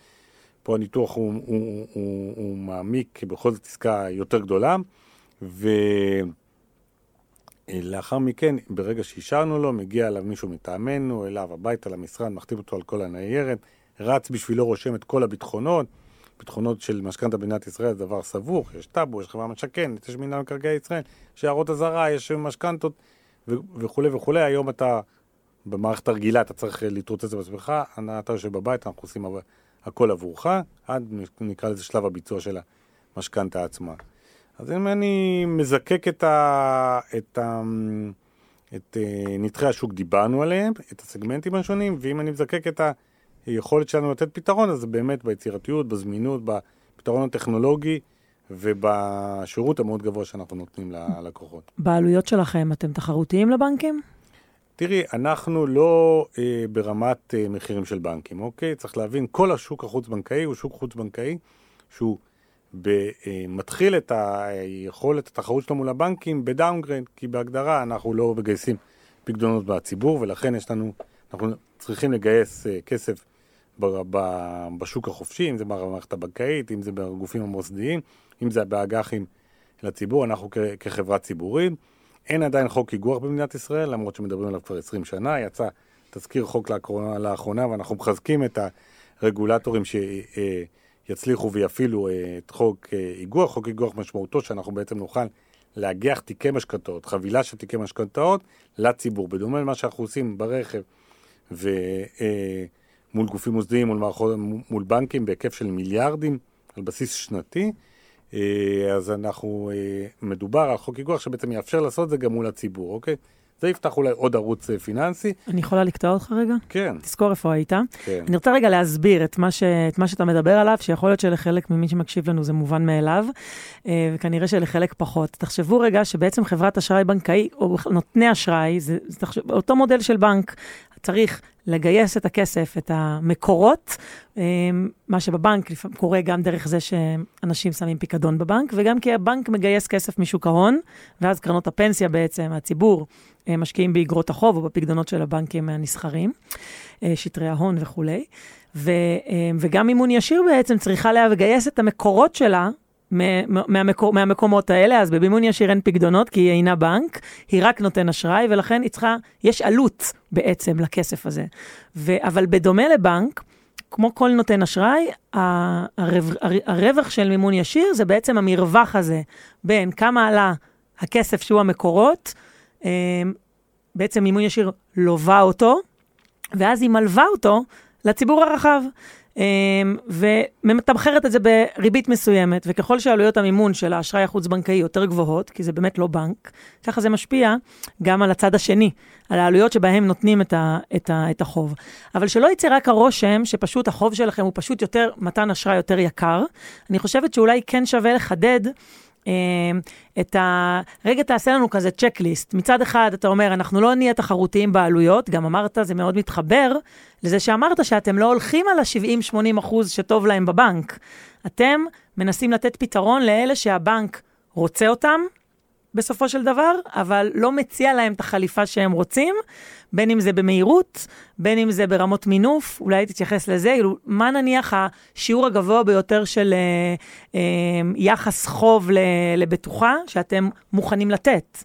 פה הניתוח הוא, הוא, הוא, הוא, הוא מעמיק, בכל זאת עסקה יותר גדולה, ולאחר מכן, ברגע שאישרנו לו, מגיע אליו מישהו מטעמנו, אליו הביתה למשרד, מחתים אותו על כל הניירת, רץ בשבילו, רושם את כל הביטחונות. ביטחונות של משכנתה במדינת ישראל זה דבר סבוך, יש טאבו, יש חברה משכנת, יש מינהל מקרקעי ישראל, יש הערות אזהרה, יש משכנתות וכולי וכולי. היום אתה, במערכת הרגילה אתה צריך להתרוצץ בעצמך, אתה יושב בבית, אנחנו עושים הכל עבורך, עד נקרא לזה שלב הביצוע של המשכנתה עצמה. אז אם אני מזקק את, ה, את, ה, את אה, נתחי השוק, דיברנו עליהם, את הסגמנטים השונים, ואם אני מזקק את היכולת שלנו לתת פתרון, אז זה באמת ביצירתיות, בזמינות, בפתרון הטכנולוגי ובשירות המאוד גבוה שאנחנו נותנים ללקוחות. בעלויות שלכם, אתם תחרותיים לבנקים? תראי, אנחנו לא אה, ברמת אה, מחירים של בנקים, אוקיי? צריך להבין, כל השוק החוץ-בנקאי הוא שוק חוץ-בנקאי שהוא ב, אה, מתחיל את היכולת, התחרות שלו מול הבנקים ב downgrade, כי בהגדרה אנחנו לא מגייסים פקדונות בציבור, ולכן יש לנו, אנחנו צריכים לגייס אה, כסף ב, ב, בשוק החופשי, אם זה במערכת הבנקאית, אם זה בגופים המוסדיים, אם זה באג"חים לציבור, אנחנו כ, כחברה ציבורית. אין עדיין חוק איגוח במדינת ישראל, למרות שמדברים עליו כבר 20 שנה, יצא תזכיר חוק לאחרונה, לאחרונה ואנחנו מחזקים את הרגולטורים שיצליחו ויפעילו אה, את חוק אה, איגוח. חוק איגוח משמעותו שאנחנו בעצם נוכל לאגח תיקי משכנתאות, חבילה של תיקי משכנתאות לציבור, בדומה למה שאנחנו עושים ברכב ומול אה, גופים מוסדיים, מול, מערכות, מול בנקים בהיקף של מיליארדים על בסיס שנתי. אה, אז אנחנו, אה, מדובר על חוק איגוח שבעצם יאפשר לעשות את זה גם מול הציבור, אוקיי? זה יפתח אולי עוד ערוץ אה, פיננסי. אני יכולה לקטוע אותך רגע? כן. תזכור איפה היית. כן. אני רוצה רגע להסביר את מה, ש... את מה שאתה מדבר עליו, שיכול להיות שלחלק ממי שמקשיב לנו זה מובן מאליו, וכנראה שלחלק פחות. תחשבו רגע שבעצם חברת אשראי בנקאי, או נותני אשראי, זה, זה תחשב, אותו מודל של בנק. צריך לגייס את הכסף, את המקורות, אמ, מה שבבנק קורה גם דרך זה שאנשים שמים פיקדון בבנק, וגם כי הבנק מגייס כסף משוק ההון, ואז קרנות הפנסיה בעצם, הציבור, אה, משקיעים באגרות החוב או בפיקדונות של הבנקים הנסחרים, אה, שטרי ההון וכולי. ו, אה, וגם מימון ישיר בעצם צריכה לגייס את המקורות שלה מהמקור, מהמקומות האלה, אז במימון ישיר אין פקדונות, כי היא אינה בנק, היא רק נותן אשראי, ולכן היא צריכה, יש עלות בעצם לכסף הזה. ו, אבל בדומה לבנק, כמו כל נותן אשראי, הרב, הרווח של מימון ישיר זה בעצם המרווח הזה בין כמה עלה הכסף שהוא המקורות, אמ, בעצם מימון ישיר לובה אותו, ואז היא מלווה אותו לציבור הרחב. אמ, ומתמחרת את זה בריבית מסוימת, וככל שעלויות המימון של האשראי החוץ-בנקאי יותר גבוהות, כי זה באמת לא בנק, ככה זה משפיע גם על הצד השני, על העלויות שבהם נותנים את, ה, את, ה, את החוב. אבל שלא יצא רק הרושם שפשוט החוב שלכם הוא פשוט יותר, מתן אשראי יותר יקר. אני חושבת שאולי כן שווה לחדד את ה... רגע תעשה לנו כזה צ'קליסט. מצד אחד, אתה אומר, אנחנו לא נהיה תחרותיים בעלויות, גם אמרת, זה מאוד מתחבר לזה שאמרת שאתם לא הולכים על ה-70-80 אחוז שטוב להם בבנק. אתם מנסים לתת פתרון לאלה שהבנק רוצה אותם, בסופו של דבר, אבל לא מציע להם את החליפה שהם רוצים, בין אם זה במהירות, בין אם זה ברמות מינוף, אולי תתייחס לזה, כאילו, מה נניח השיעור הגבוה ביותר של אה, אה, יחס חוב לבטוחה שאתם מוכנים לתת?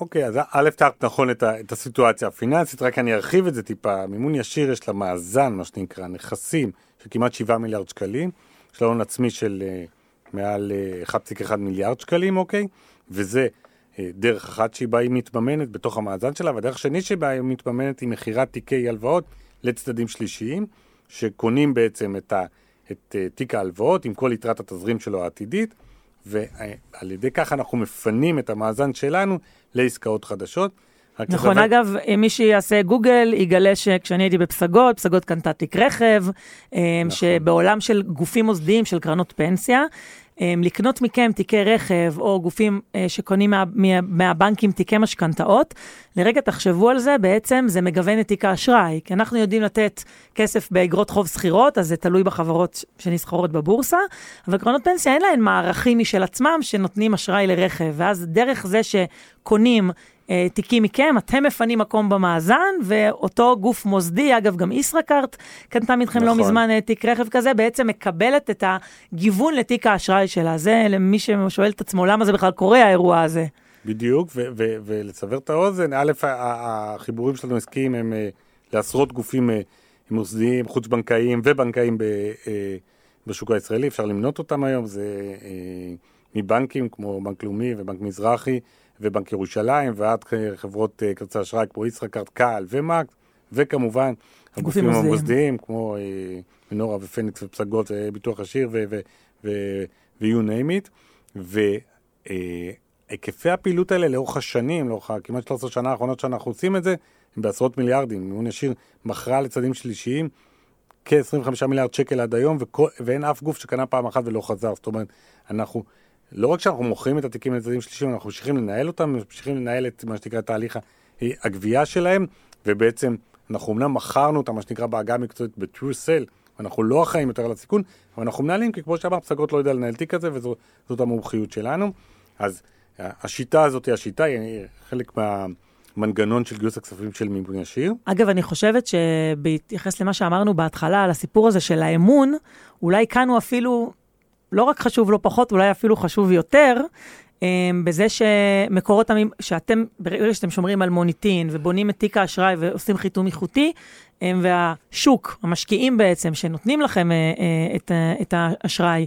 אוקיי, אז א', תארת נכון את, ה, את הסיטואציה הפיננסית, רק אני ארחיב את זה טיפה. מימון ישיר יש לה מאזן, מה שנקרא, נכסים של כמעט 7 מיליארד שקלים, יש לה הון עצמי של... מעל 1.1 אה, מיליארד שקלים, אוקיי? וזה אה, דרך אחת שבה היא מתממנת בתוך המאזן שלה, והדרך השני שבה היא מתממנת היא מכירת תיקי הלוואות לצדדים שלישיים, שקונים בעצם את, ה, את אה, תיק ההלוואות עם כל יתרת התזרים שלו העתידית, ועל ידי כך אנחנו מפנים את המאזן שלנו לעסקאות חדשות. נכון, דבר... אגב, מי שיעשה גוגל יגלה שכשאני הייתי בפסגות, פסגות קנתה תיק רכב, נכון. שבעולם של גופים מוסדיים, של קרנות פנסיה, לקנות מכם תיקי רכב, או גופים אה, שקונים מה, מה, מהבנקים תיקי משכנתאות, לרגע תחשבו על זה, בעצם זה מגוון את תיק האשראי. כי אנחנו יודעים לתת כסף באגרות חוב שכירות, אז זה תלוי בחברות שנסחרות בבורסה, אבל קרנות פנסיה אין להן מערכים משל עצמם שנותנים אשראי לרכב, ואז דרך זה שקונים תיקים מכם, אתם מפנים מקום במאזן, ואותו גוף מוסדי, אגב, גם ישראכרט קנתה מכם לא נכון. לא מזמן אה, תיק רכב כזה, בעצם מקבלת את הגיוון לתיק האשראי שלה. זה למי ששואל את עצמו, למה זה בכלל קורה, האירוע הזה. בדיוק, ו- ו- ולסבר את האוזן, א', החיבורים שלנו עסקיים הם אה, לעשרות גופים אה, מוסדיים, חוץ-בנקאיים ובנקאיים ב- אה, בשוק הישראלי, אפשר למנות אותם היום, זה אה, מבנקים כמו בנק לאומי ובנק מזרחי ובנק ירושלים, ועד אה, חברות אה, כרטיסי אשראי כמו ישראכרט, קהל ומאקס, וכמובן הגופים מוסדיים. המוסדיים כמו אה, מנורה ופניקס ופסגות וביטוח עשיר ו- ו- ו- ו-you name it. ו... אה, היקפי הפעילות האלה לאורך השנים, לאורך הכמעט 13 שנה האחרונות שאנחנו עושים את זה, הם בעשרות מיליארדים. מימון ישיר מכרה לצדדים שלישיים כ-25 מיליארד שקל עד היום, וכל, ואין אף גוף שקנה פעם אחת ולא חזר. זאת אומרת, אנחנו, לא רק שאנחנו מוכרים את התיקים לצדדים שלישיים, אנחנו ממשיכים לנהל אותם, ממשיכים לנהל את מה שנקרא תהליך הגבייה שלהם, ובעצם אנחנו אמנם מכרנו אותם, מה שנקרא בעגה המקצועית ב-true sale, אנחנו לא אחראים יותר על הסיכון, אבל אנחנו מנהלים, כי כמו שאמר, פסגות לא יודע לנהל תיק כזה, וזאת המומחיות שלנו. אז השיטה הזאת היא השיטה, היא חלק מהמנגנון של גיוס הכספים של מימון ישיר. אגב, אני חושבת שבהתייחס למה שאמרנו בהתחלה, על הסיפור הזה של האמון, אולי כאן הוא אפילו לא רק חשוב לא פחות, אולי אפילו חשוב יותר, אמ, בזה שמקורות שאתם, ברגע שאתם שומרים על מוניטין ובונים את תיק האשראי ועושים חיתום איכותי, הם והשוק, המשקיעים בעצם, שנותנים לכם אה, אה, את, את האשראי,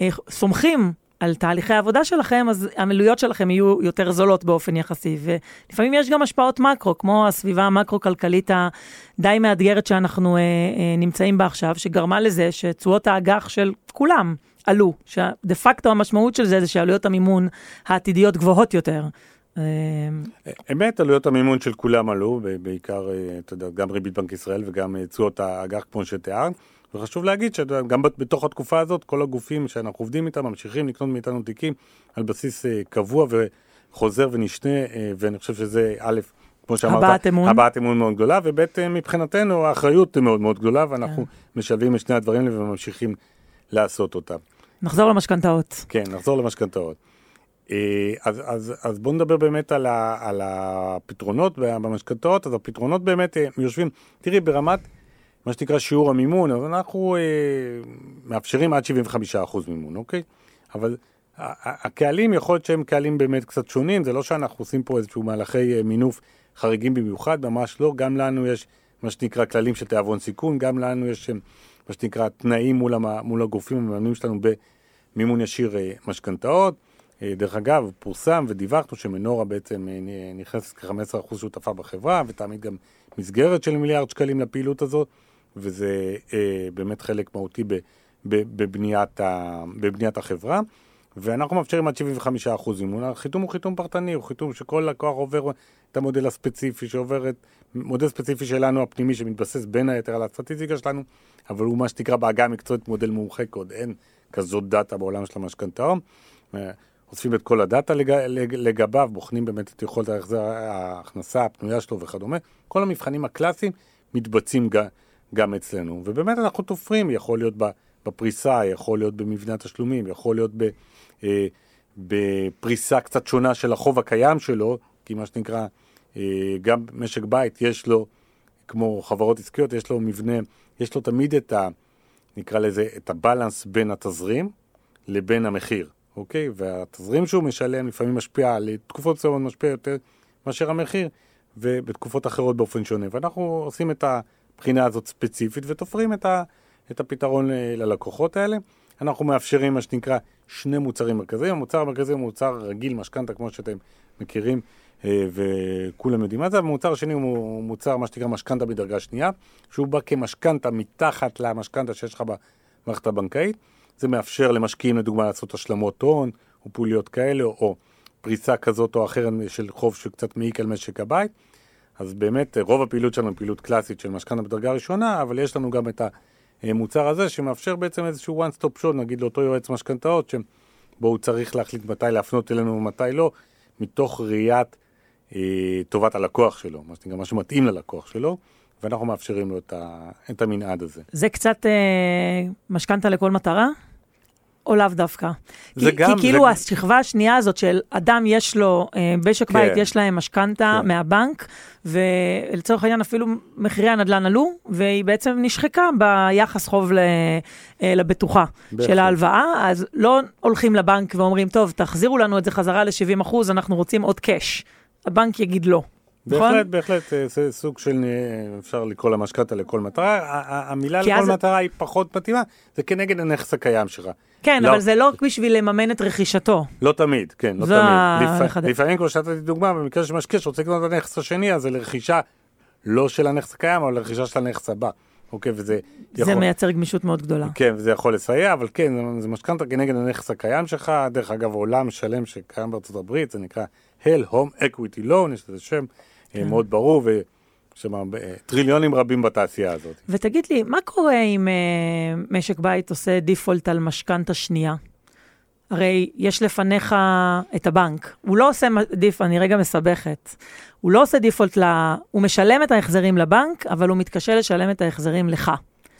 אה, סומכים על תהליכי העבודה שלכם, אז המילויות שלכם יהיו יותר זולות באופן יחסי. ולפעמים יש גם השפעות מקרו, כמו הסביבה המקרו-כלכלית הדי מאתגרת שאנחנו אה, אה, נמצאים בה עכשיו, שגרמה לזה שתשואות האג"ח של כולם עלו. שדה פקטו המשמעות של זה זה שעלויות המימון העתידיות גבוהות יותר. אה, אמת, עלויות המימון של כולם עלו, בעיקר, אה, אתה יודע, גם ריבית בנק ישראל וגם אה, תשואות האג"ח כמו שתיארת. וחשוב להגיד שגם בת- בתוך התקופה הזאת, כל הגופים שאנחנו עובדים איתם ממשיכים לקנות מאיתנו תיקים על בסיס קבוע וחוזר ונשנה, ואני חושב שזה א', כמו שאמרת, הבעת אמון. הבעת אמון מאוד גדולה, וב' מבחינתנו האחריות מאוד מאוד גדולה, ואנחנו כן. משלבים את שני הדברים האלה וממשיכים לעשות אותם. נחזור למשכנתאות. כן, נחזור למשכנתאות. אה, אז, אז, אז בואו נדבר באמת על, ה, על הפתרונות במשכנתאות, אז הפתרונות באמת אה, יושבים, תראי, ברמת מה שנקרא שיעור המימון, אז אנחנו אה, מאפשרים עד 75% מימון, אוקיי? אבל הקהלים, יכול להיות שהם קהלים באמת קצת שונים, זה לא שאנחנו עושים פה איזשהו מהלכי אה, מינוף חריגים במיוחד, ממש לא, גם לנו יש מה שנקרא כללים של תיאבון סיכון, גם לנו יש מה שנקרא תנאים מול, המ, מול הגופים המממנים שלנו במימון ישיר אה, משכנתאות. אה, דרך אגב, פורסם ודיווחנו שמנורה בעצם אה, נכנסת כ-15% שותפה בחברה, ותעמיד גם מסגרת של מיליארד שקלים לפעילות הזאת, וזה אה, באמת חלק מהותי ב, ב, בבניית, ה, בבניית החברה. ואנחנו מאפשרים עד 75% מימון. החיתום הוא חיתום פרטני, הוא חיתום שכל לקוח עובר את המודל הספציפי, שעובר את מודל ספציפי שלנו הפנימי, שמתבסס בין היתר על הסטטיסטיקה שלנו, אבל הוא מה שנקרא בעגה המקצועית מודל מומחה, כי עוד אין כזאת דאטה בעולם של המשכנתאות. אה, אוספים את כל הדאטה לג, לג, לגביו, בוחנים באמת את יכולת ההחזר, ההכנסה הפנויה שלו וכדומה. כל המבחנים הקלאסיים מתבצעים ג, גם אצלנו. ובאמת אנחנו תופרים, יכול להיות בפריסה, יכול להיות במבנה התשלומים, יכול להיות ב, אה, בפריסה קצת שונה של החוב הקיים שלו, כי מה שנקרא, אה, גם משק בית יש לו, כמו חברות עסקיות, יש לו מבנה, יש לו תמיד את ה... נקרא לזה, את הבלנס בין התזרים לבין המחיר, אוקיי? והתזרים שהוא משלם לפעמים משפיע, על תקופות מסוימות משפיע יותר מאשר המחיר, ובתקופות אחרות באופן שונה. ואנחנו עושים את הבחינה הזאת ספציפית ותופרים את, ה, את הפתרון ל- ללקוחות האלה. אנחנו מאפשרים מה שנקרא שני מוצרים מרכזיים. המוצר המרכזי הוא מוצר רגיל, משכנתה, כמו שאתם מכירים, אה, וכולם יודעים מה זה. המוצר השני הוא מוצר, מה שנקרא משכנתה בדרגה שנייה, שהוא בא כמשכנתה מתחת למשכנתה שיש לך במערכת הבנקאית. זה מאפשר למשקיעים, לדוגמה, לעשות השלמות הון, או פעוליות כאלה, או פריסה כזאת או אחרת של חוב שקצת מעיק על משק הבית. אז באמת, רוב הפעילות שלנו היא פעילות קלאסית של משכנתה בדרגה ראשונה, אבל יש לנו גם את המוצר הזה, שמאפשר בעצם איזשהו one stop shop, נגיד לאותו יועץ משכנתאות, בו הוא צריך להחליט מתי להפנות אלינו ומתי לא, מתוך ראיית אה, טובת הלקוח שלו, מה שנקרא, מה שמתאים ללקוח שלו, ואנחנו מאפשרים לו את, ה, את המנעד הזה. זה קצת אה, משכנתה לכל מטרה? או לאו דווקא. זה כי, גם- כי כאילו זה- השכבה השנייה הזאת של אדם יש לו, אה, משק כן. בית יש להם משכנתה כן. מהבנק, ולצורך העניין אפילו מחירי הנדל"ן עלו, והיא בעצם נשחקה ביחס חוב ל, אה, לבטוחה בהחלט. של ההלוואה, אז לא הולכים לבנק ואומרים, טוב, תחזירו לנו את זה חזרה ל-70 אחוז, אנחנו רוצים עוד קאש. הבנק יגיד לא. נכון? בהחלט, בהחלט, אה, זה סוג של, אפשר לקרוא לה משכנתה לכל מטרה. המילה לכל מטרה היא פחות מתאימה, זה כנגד הנכס הקיים שלך. כן, לא. אבל זה לא בשביל לממן את רכישתו. לא תמיד, כן, לא זה תמיד. ה- לפ... אחד- לפעמים, כמו שנתתי דוגמה, במקרה של משקיע שרוצה לקנות את הנכס השני, אז זה לרכישה לא של הנכס הקיים, אבל לרכישה של הנכס הבא. אוקיי, וזה זה מייצר גמישות מאוד גדולה. כן, וזה יכול לסייע, אבל כן, זה- זה משכנתה כנגד הנכס הקיים שלך, דרך אגב, עולם שלם שקיים בארצות הברית, זה נקרא HEL Home Equity Loan, יש לזה שם אה, כן. מאוד ברור, ויש שם אה, טריליונים רבים בתעשייה הזאת. ותגיד לי, מה קורה אם אה, משק בית עושה default על משכנתה שנייה? הרי יש לפניך את הבנק. הוא לא עושה def, אני רגע מסבכת. הוא לא עושה דיפולט ל... הוא משלם את ההחזרים לבנק, אבל הוא מתקשה לשלם את ההחזרים לך.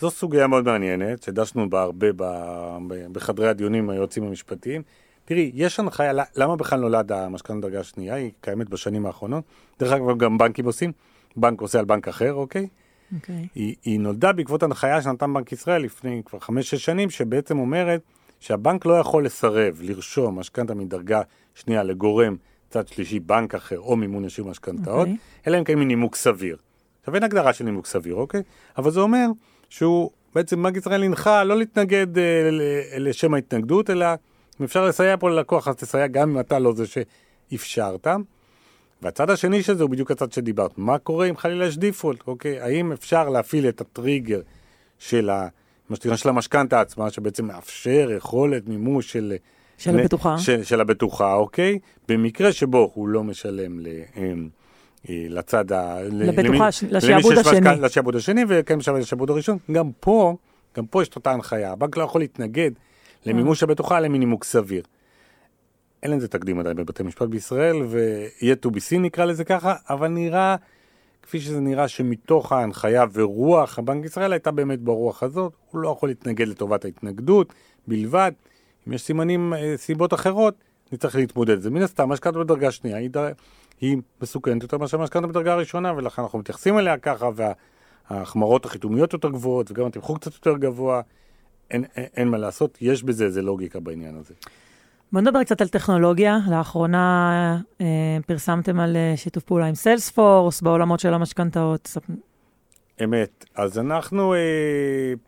זו סוגיה מאוד מעניינת, שדשנו בה הרבה ב- בחדרי הדיונים עם היועצים המשפטיים. תראי, יש הנחיה, למה בכלל נולד המשכנתה דרגה שנייה? היא קיימת בשנים האחרונות. דרך אגב, גם בנקים עושים. בנק עושה על בנק אחר, אוקיי? אוקיי. היא, היא נולדה בעקבות הנחיה שנתן בנק ישראל לפני כבר חמש-שש שנים, שבעצם אומרת שהבנק לא יכול לסרב לרשום משכנתה מדרגה שנייה לגורם צד שלישי, בנק אחר או מימון ישיר משכנתאות, אוקיי. אלא אם כן מנימוק סביר. עכשיו אין הגדרה של נימוק סביר, אוקיי? אבל זה אומר שהוא, בעצם בנק ישראל הנחה לא להתנגד אה, לשם ההתנגדות, אלא אם אפשר לסייע פה ללקוח, אז תסייע גם אם אתה לא זה שאפשרת. והצד השני של זה הוא בדיוק הצד שדיברת. מה קורה אם חלילה יש דיפולט, אוקיי? האם אפשר להפעיל את הטריגר של ה... מה שנקרא של המשכנתה עצמה, שבעצם מאפשר יכולת מימוש של... של הבטוחה. של, של הבטוחה, אוקיי? במקרה שבו הוא לא משלם ל... אמ, אה, לצד ה... לבטוחה, לשעבוד השני. לשעבוד השני, וכן משלם לשעבוד הראשון. גם פה, גם פה יש את אותה הנחיה. הבנק לא יכול להתנגד למימוש הבטוחה למינימוק סביר. אין לזה תקדים עדיין בבתי משפט בישראל, ויהיה to be seen נקרא לזה ככה, אבל נראה, כפי שזה נראה, שמתוך ההנחיה ורוח הבנק ישראל הייתה באמת ברוח הזאת, הוא לא יכול להתנגד לטובת ההתנגדות בלבד. אם יש סימנים, אה, סיבות אחרות, נצטרך להתמודד. זה מן הסתם משכנתה בדרגה שנייה, היא, היא מסוכנת יותר מאשר משכנתה בדרגה ראשונה, ולכן אנחנו מתייחסים אליה ככה, וההחמרות החיתומיות יותר גבוהות, וגם התמחור קצת יותר גבוה. אין, אין, אין מה לעשות, יש בזה איזה לוגיקה בעניין הזה. בוא נדבר קצת על טכנולוגיה. לאחרונה אה, פרסמתם על אה, שיתוף פעולה עם סיילספורס בעולמות של המשכנתאות. אמת. אז אנחנו אה,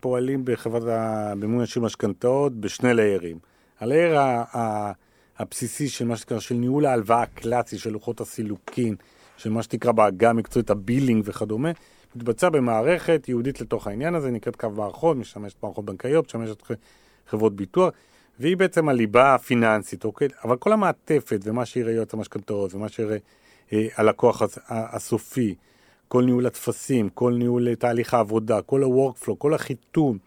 פועלים בחברת המימון ישיר משכנתאות בשני layer ים. ה layer ה- ה- הבסיסי של מה שנקרא, של ניהול ההלוואה הקלאסי, של לוחות הסילוקין, של מה שנקרא בעגה המקצועית ה billing וכדומה, מתבצע במערכת ייעודית לתוך העניין הזה, נקראת קו מערכות, משמשת מערכות בנקאיות, משמשת חברות ביטוח, והיא בעצם הליבה הפיננסית, אוקיי? אבל כל המעטפת ומה שיראה יועץ המשכנתאות ומה שיראה אה, הלקוח הסופי, כל ניהול הטפסים, כל ניהול אה, תהליך העבודה, כל ה-workflow, כל החיתום,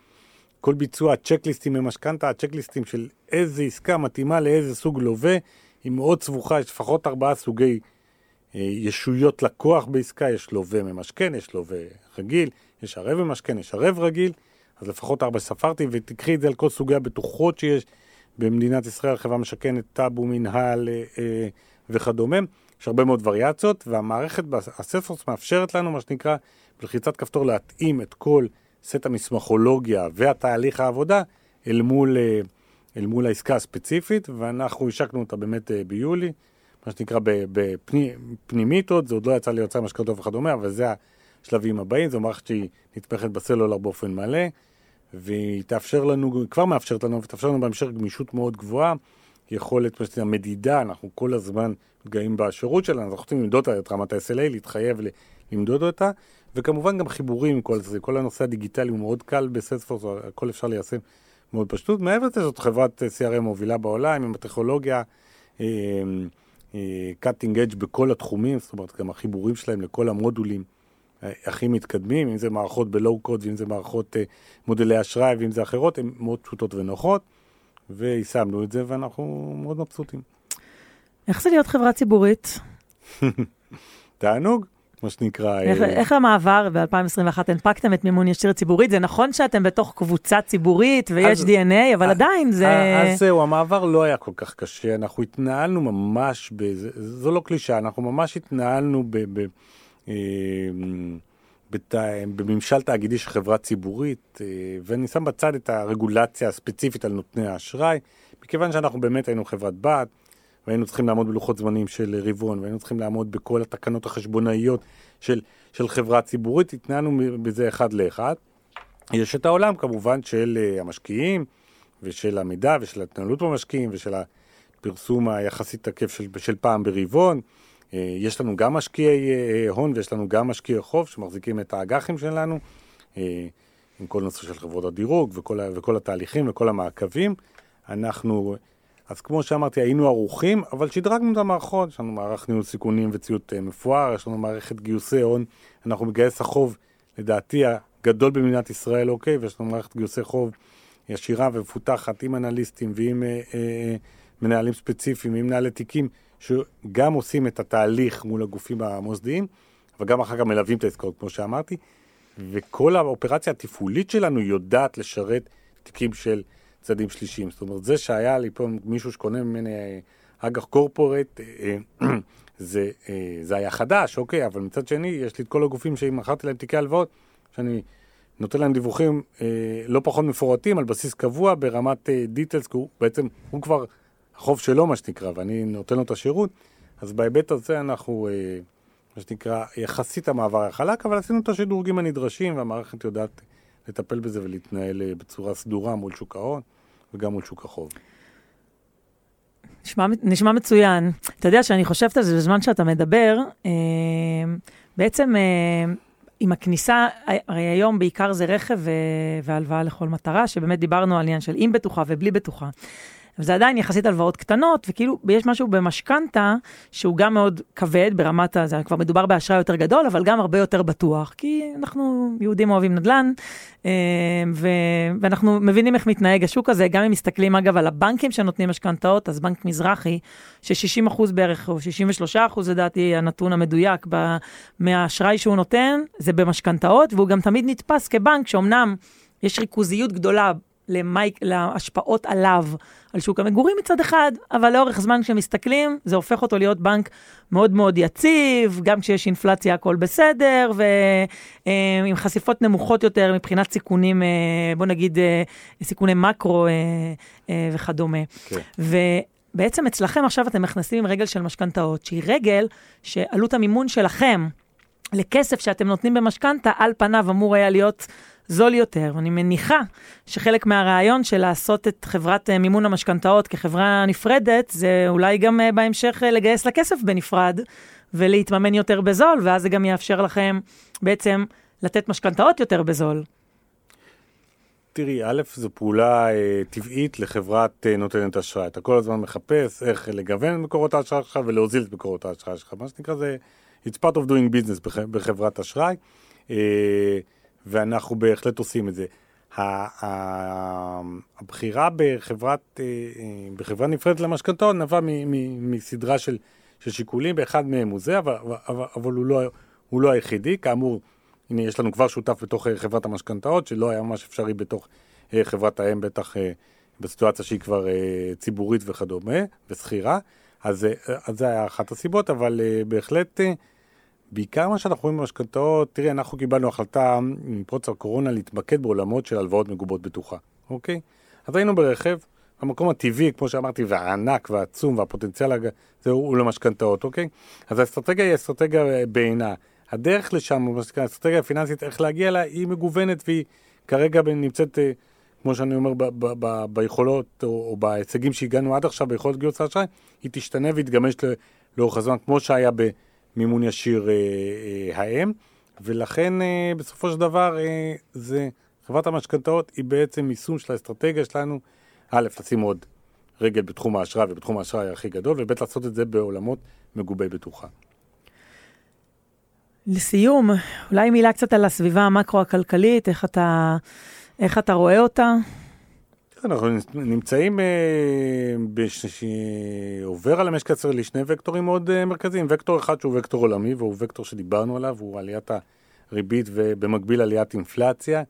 כל ביצוע הצ'קליסטים במשכנתה, הצ'קליסטים של איזה עסקה מתאימה לאיזה סוג לווה, היא מאוד סבוכה, יש לפחות ארבעה סוגי אה, ישויות לקוח בעסקה, יש לווה ממשכן, יש לווה רגיל, יש ערב ממשכן, יש ערב רגיל, אז לפחות ארבע ספרתי, ותקחי את זה על כל סוגי הבטוחות שיש במדינת ישראל, חברה משכנת, טאבו, מנהל אה, אה, וכדומה. יש הרבה מאוד וריאציות, והמערכת, הספורס מאפשרת לנו, מה שנקרא, בלחיצת כפתור להתאים את כל סט המסמכולוגיה והתהליך העבודה אל מול, אה, אל מול העסקה הספציפית, ואנחנו השקנו אותה באמת אה, ביולי, מה שנקרא בפנימית עוד, זה עוד לא יצא ליוצר משכנתות וכדומה, אבל זה השלבים הבאים, זו מערכת שהיא נתמכת בסלולר באופן מלא, והיא תאפשר לנו, כבר מאפשרת לנו, ותאפשר לנו בהמשך גמישות מאוד גבוהה, יכולת, מה שנקרא, מדידה, אנחנו כל הזמן מתגאים בשירות שלנו, אנחנו רוצים למדוד את רמת ה-SLA, להתחייב למדוד אותה, וכמובן גם חיבורים כל זה, כל הנושא הדיגיטלי הוא מאוד קל בסייספורס, הכל אפשר ליישם מאוד פשוט. מעבר לזה זאת חברת CRM מובילה בעולם, עם הטכנולוגיה אה, אה, cutting edge בכל התחומים, זאת אומרת גם החיבורים שלהם לכל המודולים אה, הכי מתקדמים, אם זה מערכות בלואו קוד, ואם זה מערכות אה, מודלי אשראי, ואם זה אחרות, הן מאוד פשוטות ונוחות. ויישמנו את זה, ואנחנו מאוד מבסוטים. איך זה להיות חברה ציבורית? תענוג, מה שנקרא. איך, אה, איך המעבר ב-2021 הנפקתם את מימון ישיר ציבורית? זה נכון שאתם בתוך קבוצה ציבורית ויש אז- DNA, אבל עדיין זה... אז זהו, המעבר לא היה כל כך קשה, אנחנו התנהלנו ממש, בזה, זו לא קלישה, אנחנו ממש התנהלנו ב, ב, אה, בת, בממשל תאגידי של חברה ציבורית, אה, ואני שם בצד את הרגולציה הספציפית על נותני האשראי, מכיוון שאנחנו באמת היינו חברת בת, והיינו צריכים לעמוד בלוחות זמנים של רבעון, והיינו צריכים לעמוד בכל התקנות החשבונאיות של, של חברה ציבורית, התנהלנו בזה אחד לאחד. יש את העולם כמובן של אה, המשקיעים ושל המידע ושל ההתנהלות במשקיעים ושל הפרסום היחסית תקף של, של פעם ברבעון. אה, יש לנו גם משקיעי אה, הון ויש לנו גם משקיעי חוב שמחזיקים את האג"חים שלנו, אה, עם כל נושא של חברות הדירוג וכל, וכל התהליכים וכל המעקבים. אנחנו, אז כמו שאמרתי, היינו ערוכים, אבל שדרגנו את המערכות, יש לנו מערך ניהול סיכונים וציות אה, מפואר, יש לנו מערכת גיוסי הון, אנחנו מגייס החוב, לדעתי, הגדול במדינת ישראל, אוקיי, ויש לנו מערכת גיוסי חוב ישירה ומפותחת עם אנליסטים ועם אה, אה, מנהלים ספציפיים, עם מנהלי תיקים, שגם עושים את התהליך מול הגופים המוסדיים, אבל גם אחר כך מלווים את העסקאות, כמו שאמרתי, וכל האופרציה התפעולית שלנו יודעת לשרת תיקים של צדדים שלישיים. זאת אומרת, זה שהיה לי פה מישהו שקונה ממני אה, אג"ח קורפורט, אה, אה, זה, זה היה חדש, אוקיי, אבל מצד שני, יש לי את כל הגופים שמכרתי להם תיקי הלוואות, שאני נותן להם דיווחים אה, לא פחות מפורטים, על בסיס קבוע, ברמת אה, דיטלס, כי הוא בעצם, הוא כבר החוב שלו, מה שנקרא, ואני נותן לו את השירות, אז בהיבט הזה אנחנו, אה, מה שנקרא, יחסית המעבר היה חלק, אבל עשינו את השדרוגים הנדרשים, והמערכת יודעת לטפל בזה ולהתנהל אה, בצורה סדורה מול שוק ההון וגם מול שוק החוב. נשמע, נשמע מצוין. אתה יודע שאני חושבת על זה בזמן שאתה מדבר, אה, בעצם אה, עם הכניסה, הרי היום בעיקר זה רכב ו- והלוואה לכל מטרה, שבאמת דיברנו על עניין של עם בטוחה ובלי בטוחה. אבל זה עדיין יחסית הלוואות קטנות, וכאילו יש משהו במשכנתה שהוא גם מאוד כבד ברמת, ה- זה כבר מדובר באשראי יותר גדול, אבל גם הרבה יותר בטוח, כי אנחנו יהודים אוהבים נדל"ן, אה, ו- ואנחנו מבינים איך מתנהג השוק הזה, גם אם מסתכלים אגב על הבנקים שנותנים משכנתאות, אז בנק מזרחי, ש-60% בערך, או 63% לדעתי הנתון המדויק ב- מהאשראי שהוא נותן, זה במשכנתאות, והוא גם תמיד נתפס כבנק שאומנם יש ריכוזיות גדולה למייק, להשפעות עליו, על שוק המגורים מצד אחד, אבל לאורך זמן כשמסתכלים, זה הופך אותו להיות בנק מאוד מאוד יציב, גם כשיש אינפלציה הכל בסדר, ועם חשיפות נמוכות יותר מבחינת סיכונים, אה, בוא נגיד, אה, סיכוני מקרו אה, אה, וכדומה. כן. ובעצם אצלכם עכשיו אתם נכנסים עם רגל של משכנתאות, שהיא רגל שעלות המימון שלכם לכסף שאתם נותנים במשכנתה, על פניו אמור היה להיות זול יותר. ואני מניחה שחלק מהרעיון של לעשות את חברת אה, מימון המשכנתאות כחברה נפרדת, זה אולי גם אה, בהמשך אה, לגייס לה כסף בנפרד ולהתממן יותר בזול, ואז זה גם יאפשר לכם בעצם לתת משכנתאות יותר בזול. תראי, א', זו פעולה אה, טבעית לחברת אה, נותנת אשראי. אתה כל הזמן מחפש איך לגוון את מקורות האשראי שלך ולהוזיל את מקורות האשראי שלך. מה שנקרא זה, it's part of doing business בח, בחברת אשראי, אה, ואנחנו בהחלט עושים את זה. הבחירה בחברת, אה, אה, בחברה נפרדת למשכנתאות נבע מ, מ, מסדרה של, של שיקולים, ואחד מהם הוא זה, אבל, אבל, אבל הוא, לא, הוא לא היחידי. כאמור, הנה, יש לנו כבר שותף בתוך אה, חברת המשכנתאות, שלא היה ממש אפשרי בתוך חברת האם, בטח בסיטואציה שהיא כבר ציבורית וכדומה, ושכירה. אז, אז זה היה אחת הסיבות, אבל בהחלט, בעיקר מה שאנחנו רואים במשכנתאות, תראי, אנחנו קיבלנו החלטה עם פרוץ הקורונה להתמקד בעולמות של הלוואות מגובות בטוחה, אוקיי? אז היינו ברכב, המקום הטבעי, כמו שאמרתי, והענק והעצום והפוטנציאל, זה הוא למשכנתאות, אוקיי? אז האסטרטגיה היא אסטרטגיה אה, בעינה. הדרך לשם, האסטרטגיה הפיננסית, איך להגיע אליה, היא מגוונת והיא כרגע נמצאת, אה, כמו שאני אומר, ב- ב- ב- ביכולות או, או בהישגים שהגענו עד עכשיו, ביכולות גיוס האשראי, היא תשתנה ויתגמש ל- לאורך הזמן, כמו שהיה במימון ישיר אה, אה, האם, ולכן אה, בסופו של דבר, זה, חברת המשכנתאות היא בעצם יישום של האסטרטגיה שלנו, א', לשים עוד רגל בתחום האשראי ובתחום האשראי הכי גדול, וב', לעשות את זה בעולמות מגובי בטוחה. לסיום, אולי מילה קצת על הסביבה המקרו-הכלכלית, איך אתה, איך אתה רואה אותה? אנחנו נמצאים, אה, בש... עובר על המשק הישראלי שני וקטורים מאוד אה, מרכזיים. וקטור אחד שהוא וקטור עולמי, והוא וקטור שדיברנו עליו, הוא עליית הריבית ובמקביל עליית אינפלציה.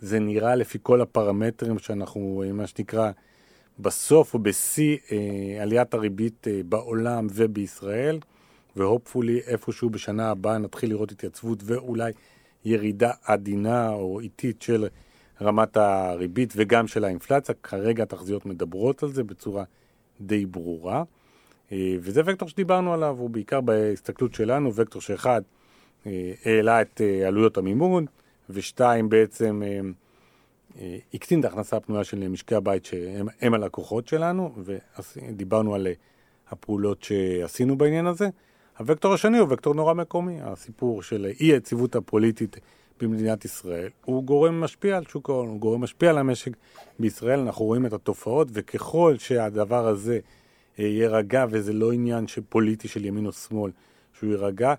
זה נראה לפי כל הפרמטרים שאנחנו, אה, מה שנקרא, בסוף או בשיא עליית הריבית בעולם ובישראל, והופפולי איפשהו בשנה הבאה נתחיל לראות התייצבות ואולי ירידה עדינה או איטית של רמת הריבית וגם של האינפלציה. כרגע התחזיות מדברות על זה בצורה די ברורה. אה, וזה וקטור שדיברנו עליו, הוא בעיקר בהסתכלות שלנו, וקטור שאחד אה, העלה את אה, עלויות המימון, ושתיים בעצם הקטין את ההכנסה הפנויה של משקי הבית שהם הלקוחות שלנו, ודיברנו על הפעולות שעשינו בעניין הזה. הוקטור השני הוא וקטור נורא מקומי, הסיפור של אי היציבות הפוליטית במדינת ישראל, הוא גורם משפיע על שוק ההון, הוא גורם משפיע על המשק בישראל, אנחנו רואים את התופעות, וככל שהדבר הזה אה, יירגע, וזה לא עניין פוליטי של ימין או שמאל, שהוא יירגע,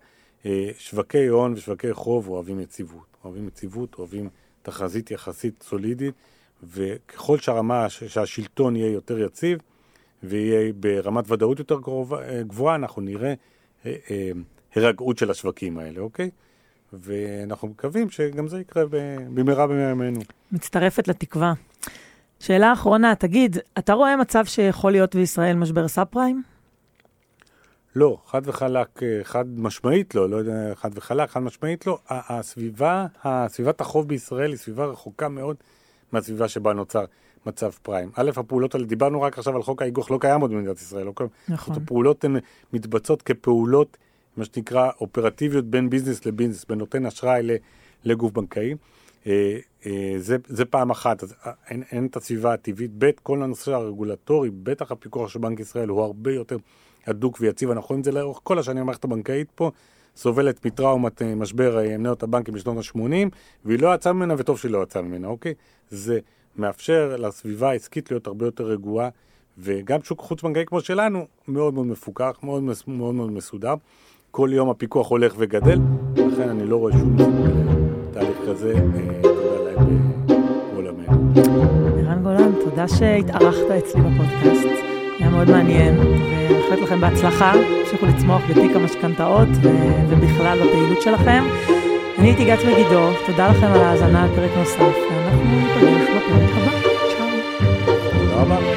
אה, שווקי הון ושווקי חוב אוהבים יציבות. אוהבים יציבות, אוהבים תחזית יחסית סולידית, וככל שהרמה, שהשלטון יהיה יותר יציב, ויהיה ברמת ודאות יותר אה, גבוהה, אנחנו נראה הירגעות של השווקים האלה, אוקיי? ואנחנו מקווים שגם זה יקרה במהרה בימינו. מצטרפת לתקווה. שאלה אחרונה, תגיד, אתה רואה מצב שיכול להיות בישראל משבר סאב פריים? לא, חד וחלק, חד משמעית לא, לא יודע, חד וחלק, חד משמעית לא. הסביבה, הסביבת החוב בישראל היא סביבה רחוקה מאוד מהסביבה שבה נוצר מצב פריים. א', הפעולות האלה, דיברנו רק עכשיו על חוק האיגוח, לא קיים עוד במדינת ישראל, לא קיים. נכון. הפעולות הן מתבצעות כפעולות מה שנקרא אופרטיביות בין ביזנס לביזנס, בין נותן אשראי לגוף בנקאי. אה, אה, זה, זה פעם אחת, אז אה, אין, אין את הסביבה הטבעית. ב', כל הנושא הרגולטורי, בטח הפיקוח של בנק ישראל הוא הרבה יותר הדוק ויציב, אנחנו רואים את זה לאורך כל השנים, המערכת הבנקאית פה סובלת מטראומת משבר מניות הבנקים בשנות ה-80, והיא לא יצאה ממנה, וטוב שהיא לא יצאה ממנה, אוקיי? זה מאפשר לסביבה העסקית להיות הרבה יותר רגועה, וגם שוק חוץ-בנקאי כמו שלנו, מאוד מאוד מפוקח, מאוד מאוד, מאוד מסודר. כל יום הפיקוח הולך וגדל, לכן אני לא רואה שום תהליך כזה, אה, תודה להם בעולמנו. ערן גולן, תודה שהתארחת אצלי בפודקאסט, היה מאוד מעניין, ומאחלת לכם בהצלחה, תמשיכו לצמוח בתיק המשכנתאות ובכלל בפעילות שלכם. אני הייתי גת מגידו, תודה לכם על ההאזנה לפרק נוסף, ואנחנו ניפגש בפרק הבא. צ'או. תודה רבה.